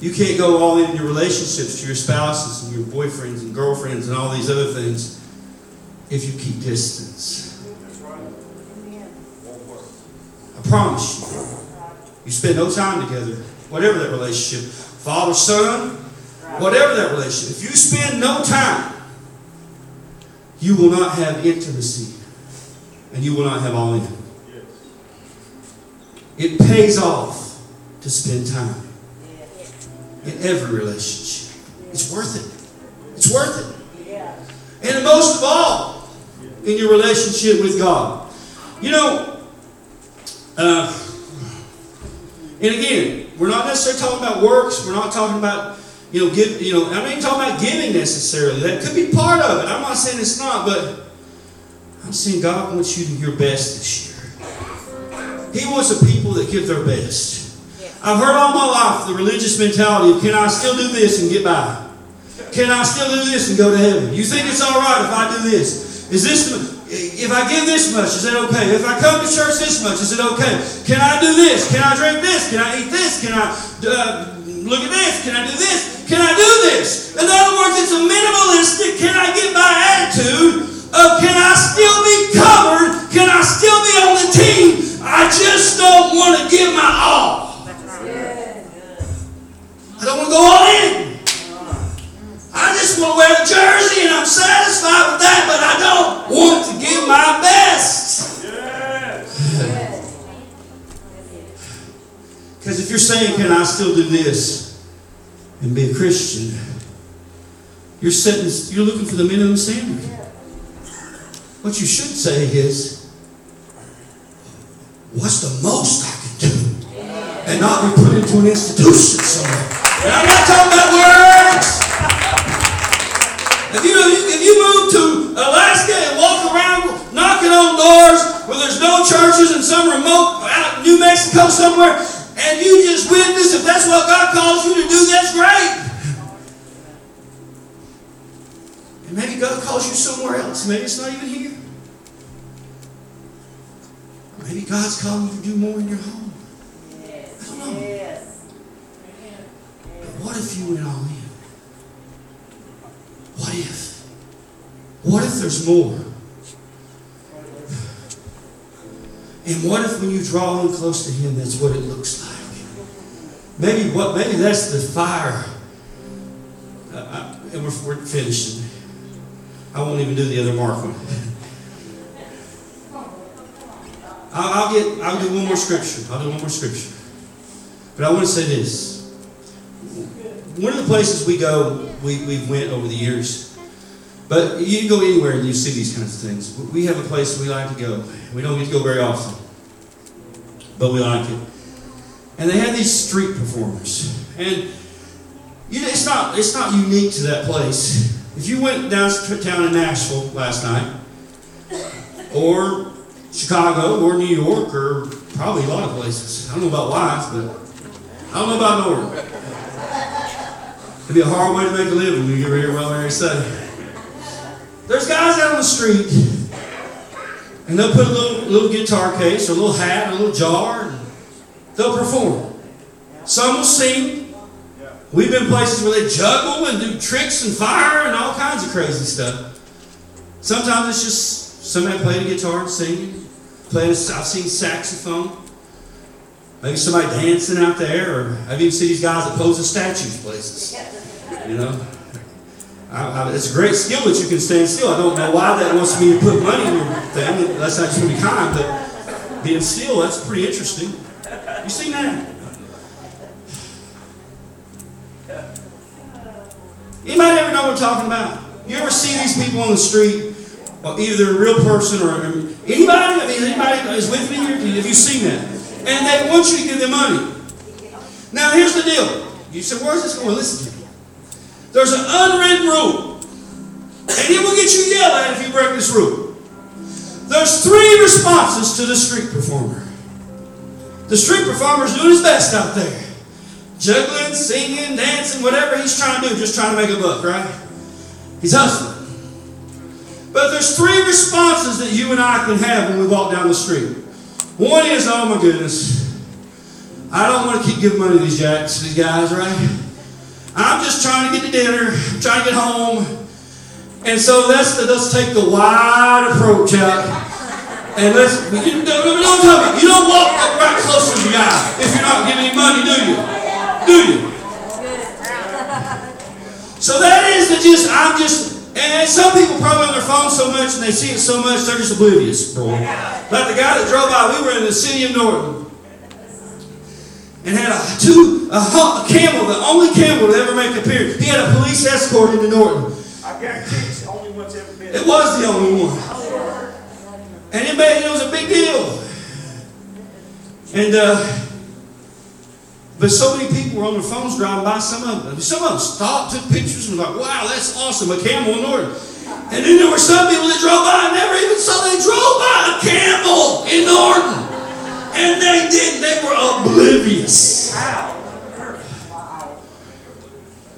You can't go all in in your relationships to your spouses and your boyfriends and girlfriends and all these other things if you keep distance. That's right. Won't work. I promise you. You spend no time together, whatever that relationship, father, son, whatever that relationship. If you spend no time, you will not have intimacy and you will not have all in. It pays off to spend time in every relationship. It's worth it. It's worth it. And most of all, in your relationship with God. You know, uh, and again, we're not necessarily talking about works. We're not talking about, you know, give, you know, I'm not even talking about giving necessarily. That could be part of it. I'm not saying it's not, but I'm saying God wants you to do your best this year. He wants a people that give their best. I've heard all my life the religious mentality of can I still do this and get by? Can I still do this and go to heaven? You think it's all right if I do this? Is this if I give this much? Is that okay? If I come to church this much, is it okay? Can I do this? Can I drink this? Can I eat this? Can I uh, look at this? Can I do this? Can I do this? In other words, it's a minimalistic "Can I get by" attitude of "Can I still be covered? Can I still be on the team? I just don't want to give my all. I don't want to go all in. I just want to wear the jersey and I'm satisfied with that, but I don't want to give my best. Yes. Because if you're saying, Can I still do this and be a Christian? You're setting, you're looking for the minimum standard. What you should say is, What's the most I can do? And not be put into an institution somewhere. And I'm not talking about words. If you, if you move to Alaska and walk around knocking on doors where there's no churches in some remote out in New Mexico somewhere, and you just witness, if that's what God calls you to do, that's great. And maybe God calls you somewhere else. Maybe it's not even here. Maybe God's calling you to do more in your home. I don't know. Yes. But what if you went all in? What if? What if there's more? And what if when you draw in close to Him, that's what it looks like? Maybe what? Maybe that's the fire. Uh, uh, and we're, we're finishing. I won't even do the other mark one. I'll, I'll get. I'll do one more scripture. I'll do one more scripture. But I want to say this. One of the places we go, we, we've went over the years. But you go anywhere and you see these kinds of things. We have a place we like to go. We don't get to go very often. But we like it. And they have these street performers. And you know, it's not it's not unique to that place. If you went downtown in Nashville last night, or Chicago, or New York, or probably a lot of places. I don't know about Wise, but I don't know about Norton. It'd be a hard way to make a living when you get here well Mary Sunday. There's guys out on the street, and they'll put a little, little guitar case, or a little hat, or a little jar, and they'll perform. Some will sing. We've been places where they juggle and do tricks and fire and all kinds of crazy stuff. Sometimes it's just somebody playing a guitar and singing. Playing, a, I've seen saxophone. Maybe somebody dancing out there, or I've even seen these guys that pose as statues places. You know, I, I, it's a great skill that you can stand still. I don't know why that wants me to put money in your thing. That's not just to kind, but being still, that's pretty interesting. You seen that? Anybody ever know what I'm talking about? You ever see these people on the street, either a real person or anybody? I mean, anybody is with me here? Have you seen that? And they want you to give them money. Now, here's the deal. You said, where's this going? Listen. There's an unwritten rule, and it will get you yelled at if you break this rule. There's three responses to the street performer. The street performer's doing his best out there. Juggling, singing, dancing, whatever he's trying to do, just trying to make a buck, right? He's hustling. But there's three responses that you and I can have when we walk down the street. One is, oh my goodness, I don't want to keep giving money to these jacks, these guys, right? I'm just trying to get to dinner, trying to get home. And so let's, let's take the wide approach out. And let's, you don't, don't tell me, you don't walk right close to the guy if you're not giving him money, do you? Do you? So that is the just, I'm just, and some people probably on their phone so much and they see it so much, they're just oblivious. Like the guy that drove by, we were in the city of Norton. And had a two a, a camel, the only camel to ever make a appearance. He had a police escort into Norton. I guarantee it's the only one's ever been. It was the only one. And it made it was a big deal. And uh, but so many people were on their phones driving by. Some of them, some of them stopped, took pictures, and were like, "Wow, that's awesome! A camel in Norton." And then there were some people that drove by and never even saw they drove by a camel in Norton. And they didn't. They were oblivious.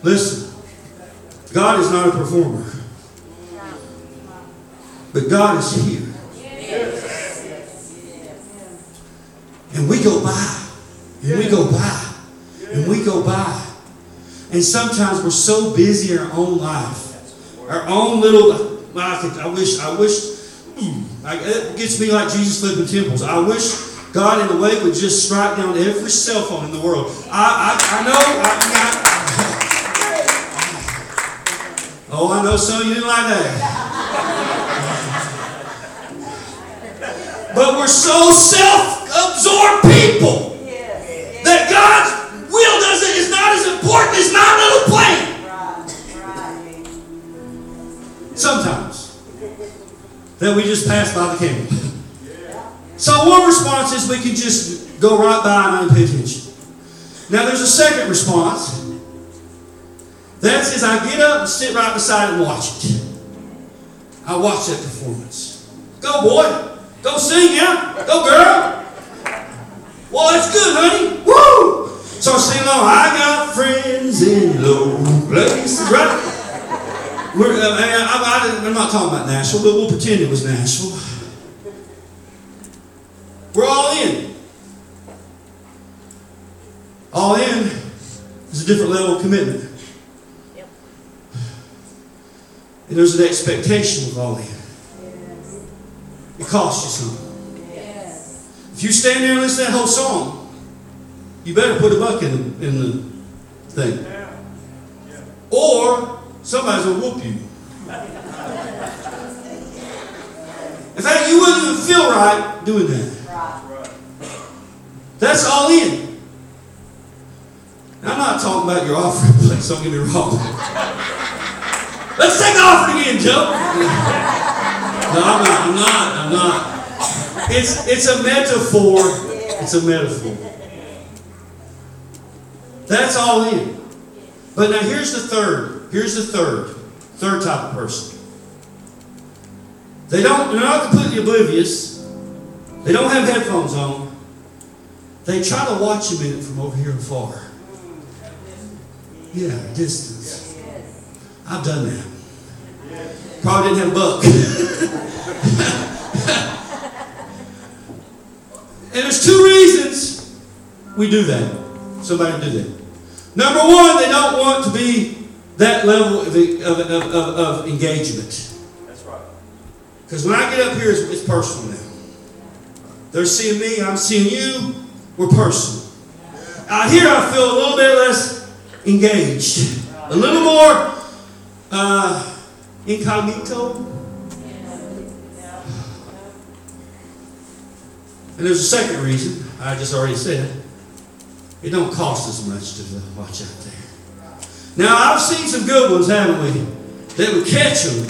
Listen, God is not a performer, but God is here. And we go by, and we go by, and we go by. And sometimes we're so busy in our own life, our own little. I, wish, I wish. it gets me like Jesus flipping temples. I wish God in a way would just strike down every cell phone in the world. I, I, I know. I, I, oh, I know some of you didn't like that. But we're so self-absorbed people that God's will doesn't is not as important as my little plan. Sometimes that we just pass by the camera. So one response is we can just go right by and not pay attention. Now there's a second response. That says I get up and sit right beside and watch it. I watch that performance. Go boy. Go sing, yeah. Go girl. Well, that's good, honey. Woo! So I sing along. I got friends in low places, right? We're, uh, I, am not talking about Nashville, but we'll pretend it was Nashville. We're all in. All in is a different level of commitment. Yep. And there's an expectation of all in. Yes. It costs you something. Yes. If you stand there and listen to that whole song, you better put a buck in the, in the thing. Yeah. Or somebody's going to whoop you. In fact, you wouldn't even feel right doing that. That's all in. Now, I'm not talking about your offering place, don't get me wrong. Let's take the offering again, Joe. No, I'm not, I'm not, I'm not. It's, it's a metaphor. It's a metaphor. That's all in. But now here's the third. Here's the third. Third type of person. They don't, they're not completely oblivious. They don't have headphones on. They try to watch a minute from over here and far. Yeah, distance. I've done that. Probably didn't have a buck. and there's two reasons we do that. Somebody do that. Number one, they don't want to be that level of, of, of, of, engagement. That's right. Because when I get up here, it's, it's personal now. They're seeing me, I'm seeing you, we're personal. Out here, I feel a little bit less engaged, a little more uh, incognito. And there's a second reason, I just already said, it don't cost as much to watch out there. Now, I've seen some good ones, haven't we? That would catch them,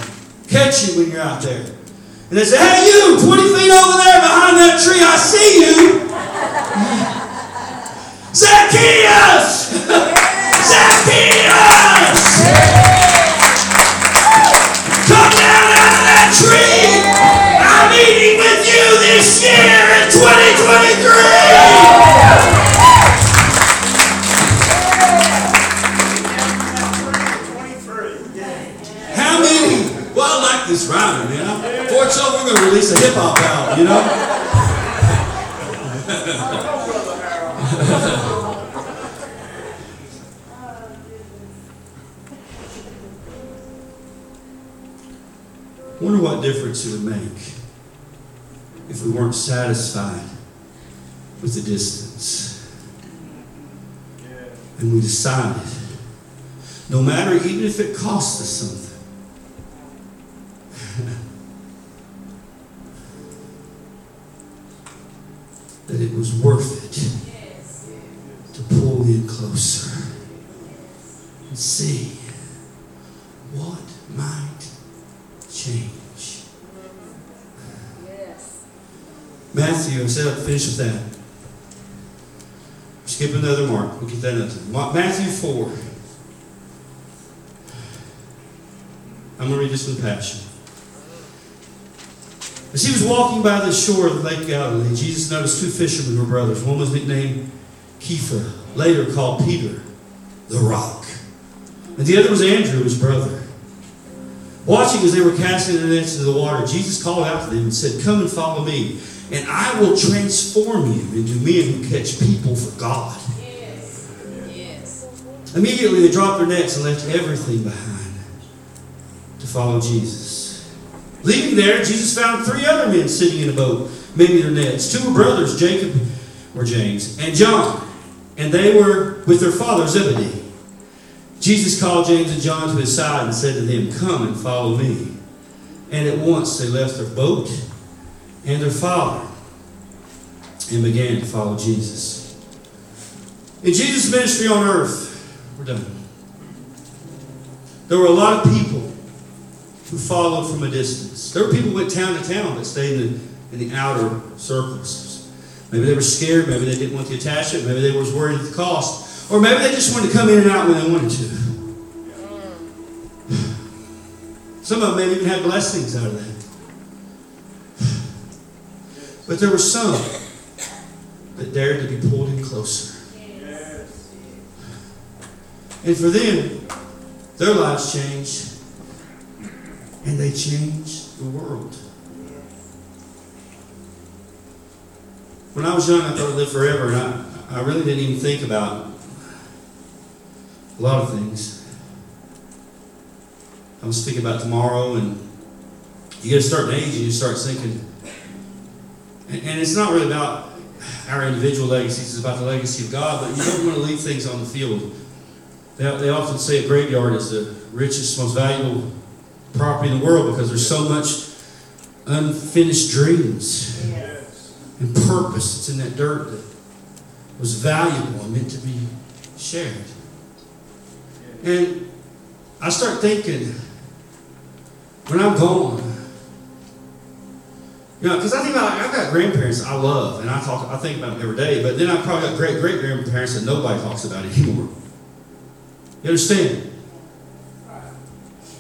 catch you when you're out there. And they say, hey, you, 20 feet over there behind that tree, I see you. Zacchaeus! Zacchaeus! Come down out of that tree! I'm eating with you this year in 2023! How many? Well, I like this rhyming, man. It's over, we're going to release a hip hop album, you know? Wonder what difference it would make if we weren't satisfied with the distance. And we decided, no matter even if it costs us something, that it was worth it to pull in closer and see what might change. Matthew, said I'd finish with that. Skip another mark. We'll get that. Ma- Matthew 4. I'm going to read this in the Passion. As he was walking by the shore of Lake Galilee, Jesus noticed two fishermen were brothers. One was nicknamed Kepha, later called Peter, the rock. And the other was Andrew, his brother. Watching as they were casting their nets into the water, Jesus called out to them and said, Come and follow me, and I will transform you into men who catch people for God. Yes. Immediately they dropped their nets and left everything behind to follow Jesus. Leaving there, Jesus found three other men sitting in a boat, mending their nets. Two were brothers, Jacob or James, and John, and they were with their father Zebedee. Jesus called James and John to his side and said to them, Come and follow me. And at once they left their boat and their father and began to follow Jesus. In Jesus' ministry on earth, we're done. There were a lot of people who followed from a distance. There were people who went town to town that stayed in the, in the outer circles. Maybe they were scared, maybe they didn't want the attachment, maybe they were worried at the cost, or maybe they just wanted to come in and out when they wanted to. Some of them may even have blessings out of that. But there were some that dared to be pulled in closer. And for them, their lives changed. And they changed the world. When I was young, I thought I'd live forever, and I, I really didn't even think about a lot of things. I was thinking about tomorrow, and you get a certain age, and you start thinking, and, and it's not really about our individual legacies, it's about the legacy of God, but you don't want to leave things on the field. They, they often say a graveyard is the richest, most valuable property in the world because there's so much unfinished dreams Yes. and purpose that's in that dirt that was valuable and meant to be shared. And I start thinking, when I'm gone, you know, because I think about I've got grandparents I love, and I talk, I think about them every day. But then I've probably got great great grandparents that nobody talks about anymore. You understand?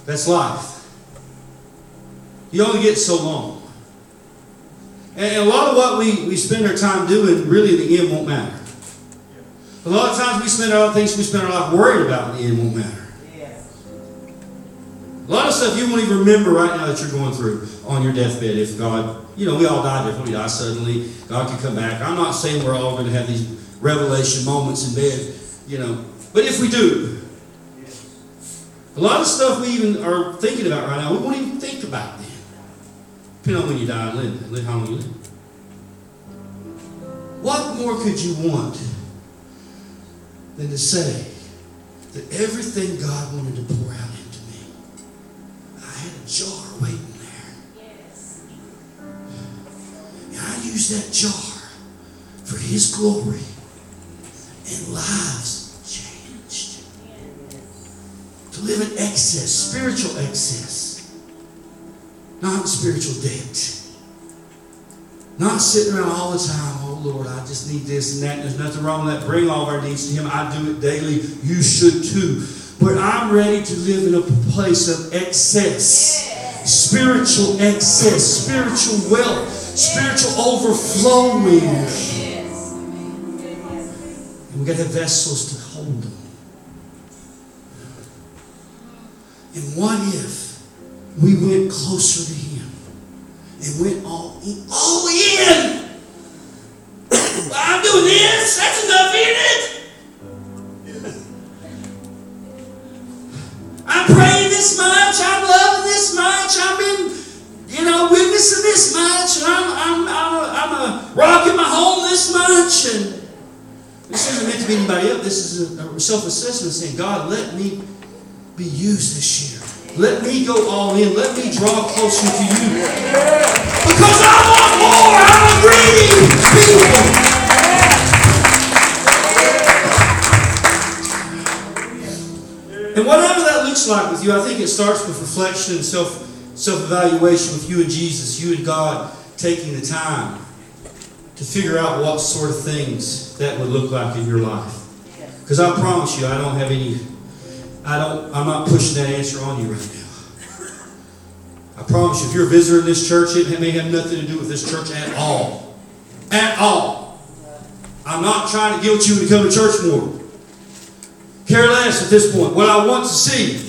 That's life. You only get so long. And a lot of what we, we spend our time doing, really in the end, won't matter. A lot of times we spend our things we spend our life worried about in the end won't matter. A lot of stuff you won't even remember right now that you're going through on your deathbed if God, you know, we all die differently. We die suddenly. God can come back. I'm not saying we're all going to have these revelation moments in bed, you know. But if we do, a lot of stuff we even are thinking about right now, we won't even think about then. Depending on when you die and live how long you live. What more could you want than to say that everything God wanted to pour out into me, I had a jar waiting there. Yes. And I used that jar for His glory, and lives changed. To live in excess, spiritual excess, not spiritual debt. Not sitting around all the time, Lord, I just need this and that. There's nothing wrong with that. Bring all of our needs to Him. I do it daily. You should too. But I'm ready to live in a place of excess. Spiritual excess, spiritual wealth, spiritual overflowing. And we got to have vessels to hold them. And what if we went closer to Him and went all in? All in! This much. I'm loving this much. I've been, you know, witnessing this much. And I'm, I'm, I'm, I'm rocking my home this much. And this isn't meant to be anybody else. This is a, self-assessment saying, God, let me be used this year. Let me go all in. Let me draw closer to you. Because I want more. I'm a greedy people. And that looks like with you, I think it starts with reflection and self self evaluation with you and Jesus, you and God taking the time to figure out what sort of things that would look like in your life. Because I promise you, I don't have any. I don't. I'm not pushing that answer on you right now. I promise you, if you're a visitor in this church, it may have nothing to do with this church at all. At all. I'm not trying to guilt you to come to church more. Care less at this point. What I want to see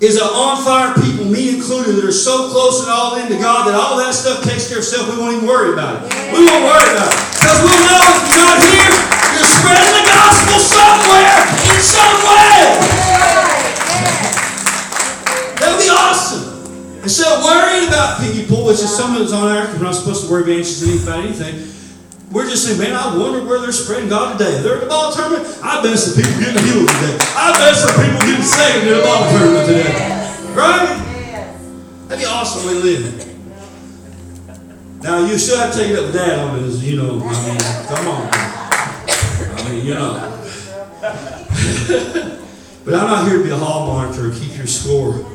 is an on fire people, me included, that are so close and all in to God that all that stuff takes care of itself. We won't even worry about it. We won't worry about it. Because we'll know if you're not here, you're spreading the gospel somewhere, in some way. That'll be awesome. Instead of worrying about people, which is something that's on our, we're not supposed to worry about anxious about anything. We're just saying, man, I wonder where they're spreading God today. They're at the ball tournament. I bet some people getting healed today. I bet some people getting saved in the ball tournament today. Right? That'd be awesome way to live. Now you still have to take it up with dad on this, you know. I mean, come on. I mean, you know. but I'm not here to be a hall monitor or keep your score.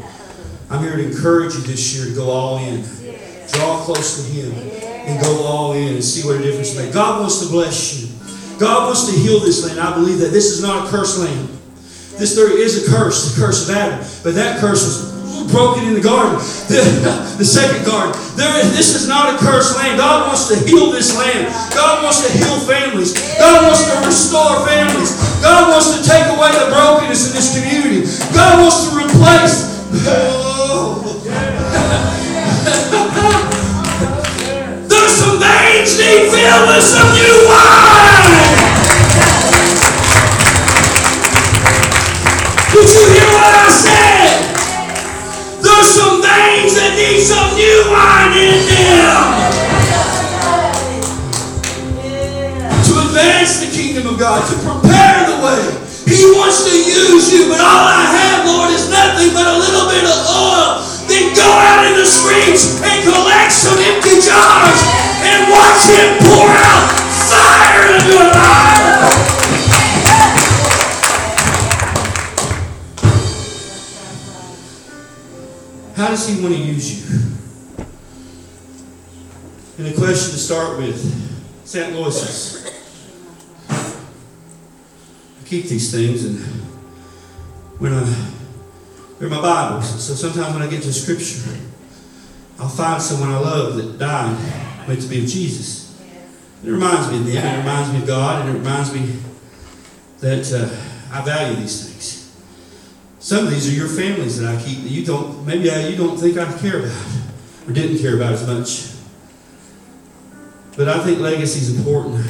I'm here to encourage you this year to go all in. Draw close to Him and go all in and see what a difference makes. God wants to bless you. God wants to heal this land. I believe that this is not a cursed land. This there is a curse, the curse of Adam, but that curse was broken in the garden, the, the second garden. This is not a cursed land. God wants to heal this land. God wants to heal families. God wants to restore families. God wants to take away the brokenness in this community. God wants to replace. Oh. Veins need filled with some new wine. Did you hear what I said? There's some veins that need some new wine in them to advance the kingdom of God, to prepare the way. He wants to use you, but all I have, Lord, is nothing but a little bit of oil. Then go out in the streets and collect some empty jars and watch Him pour out fire in your life. How does He want to use you? And a question to start with St. Louis's. I keep these things and when I they're my Bibles. So sometimes when I get to scripture, I'll find someone I love that died meant to be with Jesus. It reminds me of them, it reminds me of God, and it reminds me that uh, I value these things. Some of these are your families that I keep that you don't maybe I, you don't think I care about or didn't care about as much. But I think legacy is important.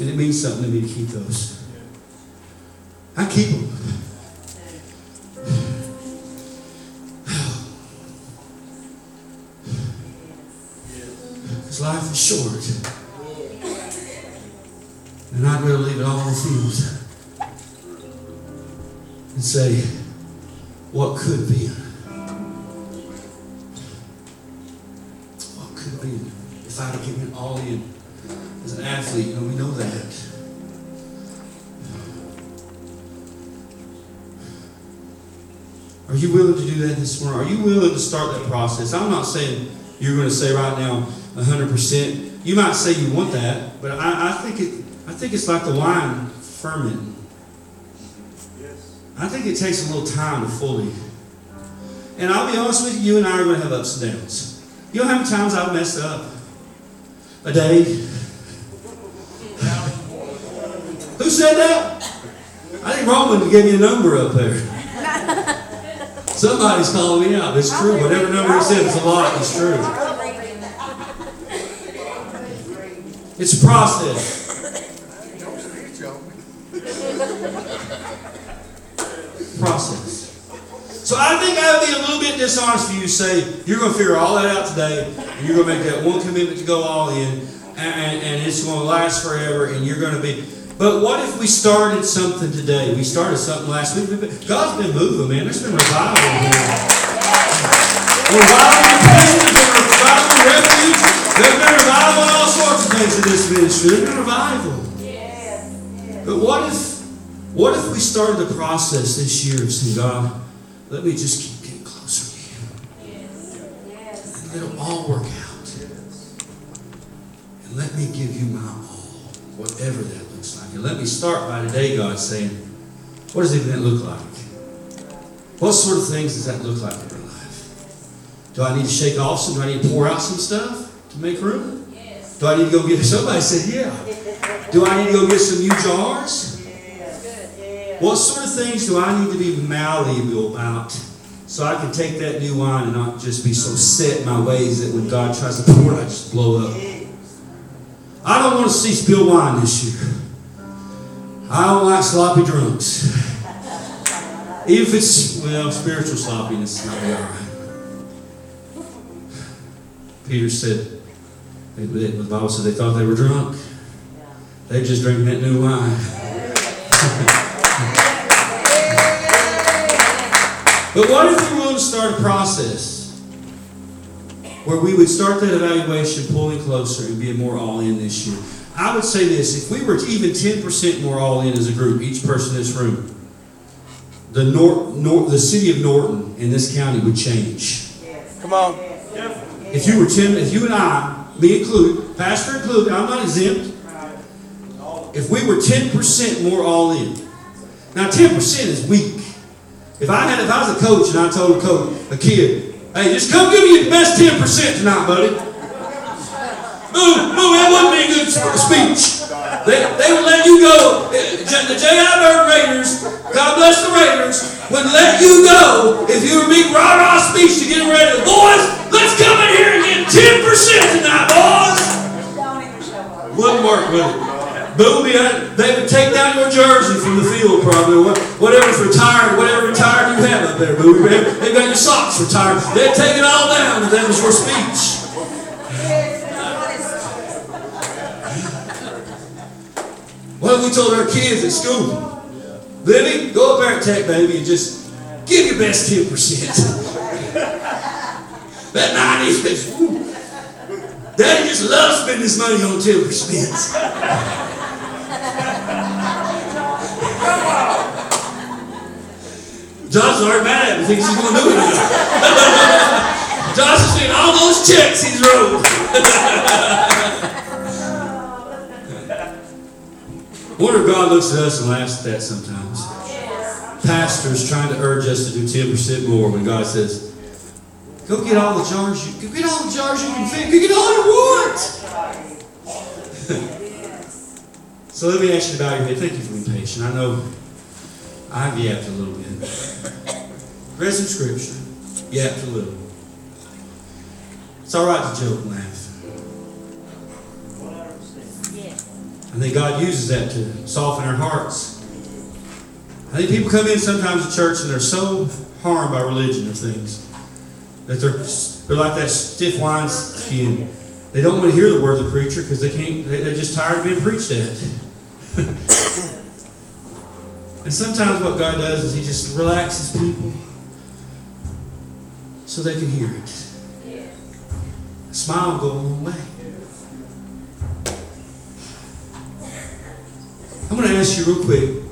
And it means something to me to keep those. I keep them. Because life is short. And I'd rather leave it all on the field and say, what could be? What could be? If I'd have given it all in as an athlete, know, we know that. Are you willing to do that this morning? Are you willing to start that process? I'm not saying you're going to say right now 100%. You might say you want that, but I, I think it. I think it's like the wine fermenting. Yes. I think it takes a little time to fully. And I'll be honest with you, you and I are going to have ups and downs. You know how many times I've messed up? A day. Who said that? I think Roman gave me a number up there. Somebody's calling me out. It's true. Whatever number he said, it's a lot. It's true. It's a process. Process. So I think I would be a little bit dishonest for you say you're going to figure all that out today, and you're going to make that one commitment to go all in, and, and, and it's going to last forever, and you're going to be. But what if we started something today? We started something last week. God's been moving, man. There's been revival here. Revival in prison, there's revival in refuge. There's been revival in all sorts of things in this ministry. There's been revival. But what if, what if we started the process this year of saying, God, let me just keep getting closer to you. And let it all work out. And let me give you my all, whatever that. And let me start by today, God, saying, what does even that look like? What sort of things does that look like in your life? Do I need to shake off some? Do I need to pour out some stuff to make room? Do I need to go get, somebody said, yeah. Do I need to go get some new jars? What sort of things do I need to be malleable about so I can take that new wine and not just be so set in my ways that when God tries to pour it, I just blow up? I don't want to see spilled wine this year. I don't like sloppy drunks. If it's, well, spiritual sloppiness, be all right. Peter said, the Bible said they thought they were drunk. They just drinking that new wine. But what if we were to start a process where we would start that evaluation pulling closer and being more all in this year? I would say this if we were even 10% more all in as a group, each person in this room, the Nor- Nor- the city of Norton in this county would change. Come on. If you were ten, if you and I, me included, pastor included, I'm not exempt. If we were ten percent more all in, now ten percent is weak. If I had, if I was a coach and I told a coach, a kid, hey, just come give me your best ten percent tonight, buddy. Boom, boom, that wouldn't be a good sp- speech. They, they would let you go. The J.I. Burton Raiders, God bless the Raiders, would let you go if you were big rah rah speech to get ready. Boys, let's come in here and get 10% tonight, boys. Wouldn't work, would it? Boom, yeah, uh, they would take down your jersey from the field, probably. Whatever's retired, whatever retired you have up there, Boo. They've got your socks retired. They'd take it all down if that was your speech. What have we told our kids at school? Libby, go up there and Tech, baby, and just give your best 10%. that 90 is, whew. Daddy just loves spending his money on 10%. John's already mad at me, thinks he's going to do it. John's has seen all those checks he's wrote. Wonder if God looks at us and laughs at that sometimes. Pastors trying to urge us to do 10% more when God says, go get all the jars you, go get all the jars you can fit, go get all you want. so let me ask you about your head. Thank you for being patient. I know I've yapped a little bit. Read some scripture, yapped a little. It's all right to joke and laugh. I think God uses that to soften our hearts. I think people come in sometimes to church and they're so harmed by religion or things that they're they're like that stiff wine skin. They don't want to hear the word of the preacher because they can't. they- They're just tired of being preached at. and sometimes what God does is He just relaxes people so they can hear it. A smile will go a long way. I'm going to ask you real quick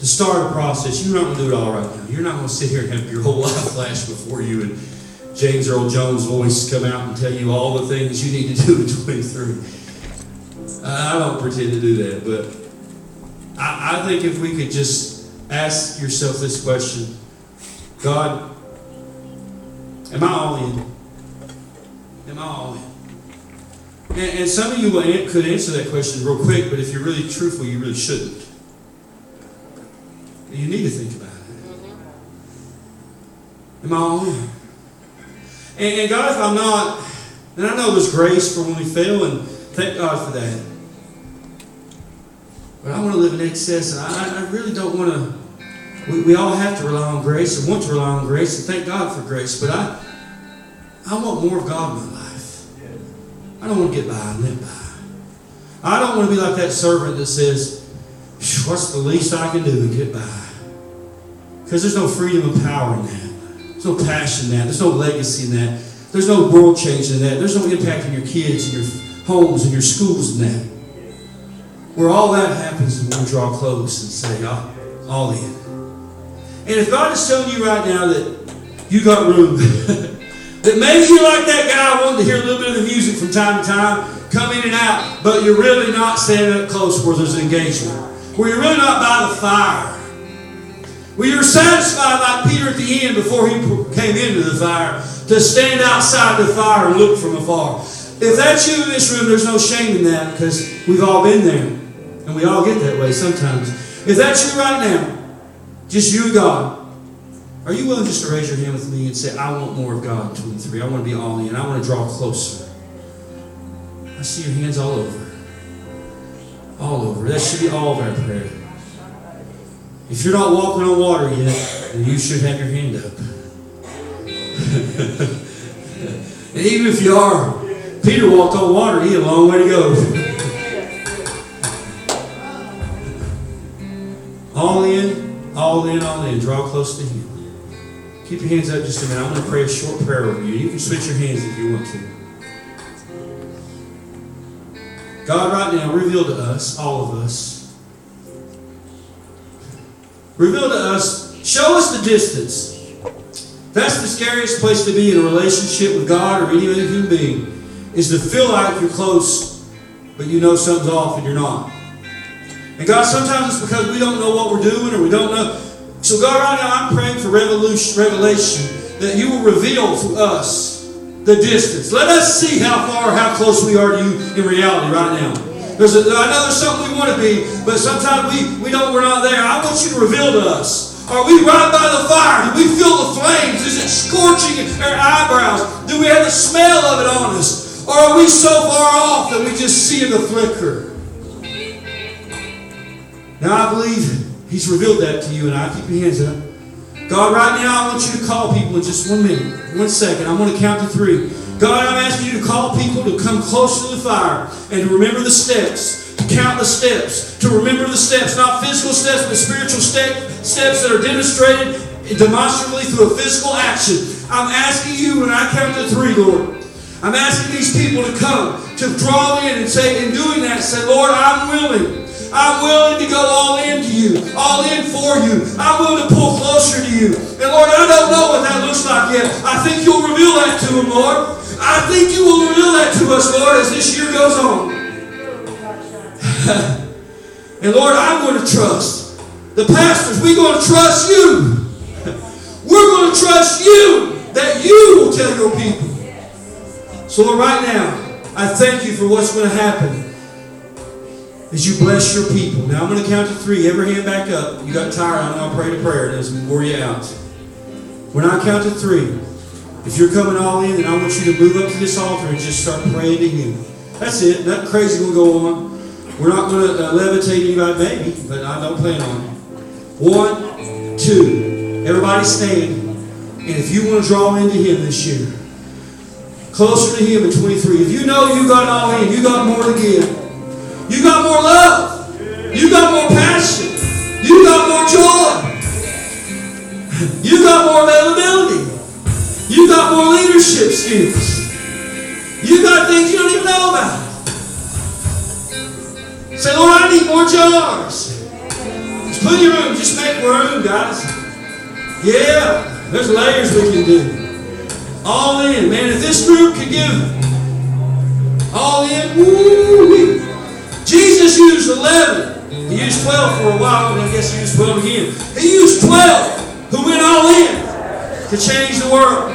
to start a process. You're not going to do it all right now. You're not going to sit here and have your whole life flash before you and James Earl Jones' voice come out and tell you all the things you need to do in 23. I I don't pretend to do that, but I, I think if we could just ask yourself this question God, am I all in? Am I all in? And, and some of you could answer that question real quick, but if you're really truthful, you really shouldn't. You need to think about it. Am I in? And, and God, if I'm not, and I know there's grace for when we fail, and thank God for that. But I want to live in excess, and I, I really don't want to. We, we all have to rely on grace, and want to rely on grace, and thank God for grace. But I, I want more of God in my life. I don't want to get by and live by. I don't want to be like that servant that says, "What's the least I can do and get by?" Because there's no freedom and power in that. There's no passion in that. There's no legacy in that. There's no world change in that. There's no impact on your kids and your homes and your schools in that. Where all that happens is when we draw close and say, "Ah, all in. And if God is telling you right now that you got room, that maybe you're like that guy wanting to hear a little bit of the music from time to time, come in and out, but you're really not standing up close where there's engagement, where you're really not by the fire, where you're satisfied like Peter at the end before he came into the fire to stand outside the fire and look from afar. If that's you in this room, there's no shame in that because we've all been there. And we all get that way sometimes. If that's you right now, just you God, are you willing just to raise your hand with me and say, I want more of God in 23. I want to be all in. I want to draw closer. I see your hands all over. All over. That should be all of our prayer. If you're not walking on water yet, then you should have your hand up. and even if you are, Peter walked on water. He had a long way to go. all in, all in, all in. Draw close to Him. Keep your hands up just a minute. I'm going to pray a short prayer over you. You can switch your hands if you want to. God, right now, reveal to us, all of us, reveal to us Show us the distance. That's the scariest place to be in a relationship with God or any other human being, is to feel like you're close, but you know something's off and you're not. And God, sometimes it's because we don't know what we're doing or we don't know. So God, right now I'm praying for revelation that you will reveal to us the distance. Let us see how far, how close we are to you in reality right now. There's a, I know there's something we want to be, but sometimes we, we don't, we're not there. I want you to reveal to us. Are we right by the fire? Do we feel the flames? Is it scorching our eyebrows? Do we have the smell of it on us? Or are we so far off that we just see the flicker? Now I believe He's revealed that to you, and I keep your hands up. God, right now I want you to call people in just one minute, one second. I'm going to count to three. God, I'm asking you to call people to come close to the fire and to remember the steps, to count the steps, to remember the steps, not physical steps, but spiritual step, steps that are demonstrated demonstrably through a physical action. I'm asking you when I count to three, Lord. I'm asking these people to come, to draw in and say, in doing that, say, Lord, I'm willing. I'm willing to go all in to you, all in for you. I'm willing to pull closer to you. And Lord, I don't know what that looks like yet. I think you'll reveal that to them, Lord. I think you will reveal that to us, Lord, as this year goes on. and Lord, I'm going to trust. The pastors, we're going to trust you. We're going to trust you that you will tell your people. So, Lord, right now, I thank you for what's going to happen as you bless your people. Now I'm going to count to three. Every hand back up. You got tired. I know I'll pray to prayer. It doesn't wore you out. When I count to three, if you're coming all in, then I want you to move up to this altar and just start praying to Him. That's it. Nothing crazy will go on. We're not going to uh, levitate anybody, maybe, but I don't plan on it. One, two. Everybody stand. And if you want to draw into Him this year, closer to Him in 23. If you know you got all in, you got more to give. You got more love. You got more passion. You got more joy. You got more availability. You got more leadership skills. You got things you don't even know about. Say, Lord, I need more jars. Just put your room. Just make room, guys. Yeah, there's layers we can do. All in, man. If this group could give all in, woo Jesus used 11. He used 12 for a while, and I guess he used 12 again. He used 12 who went all in to change the world.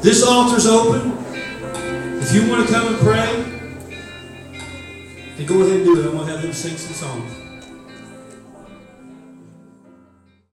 This altar's open. If you want to come and pray, then go ahead and do it. I'm going to have them sing some songs.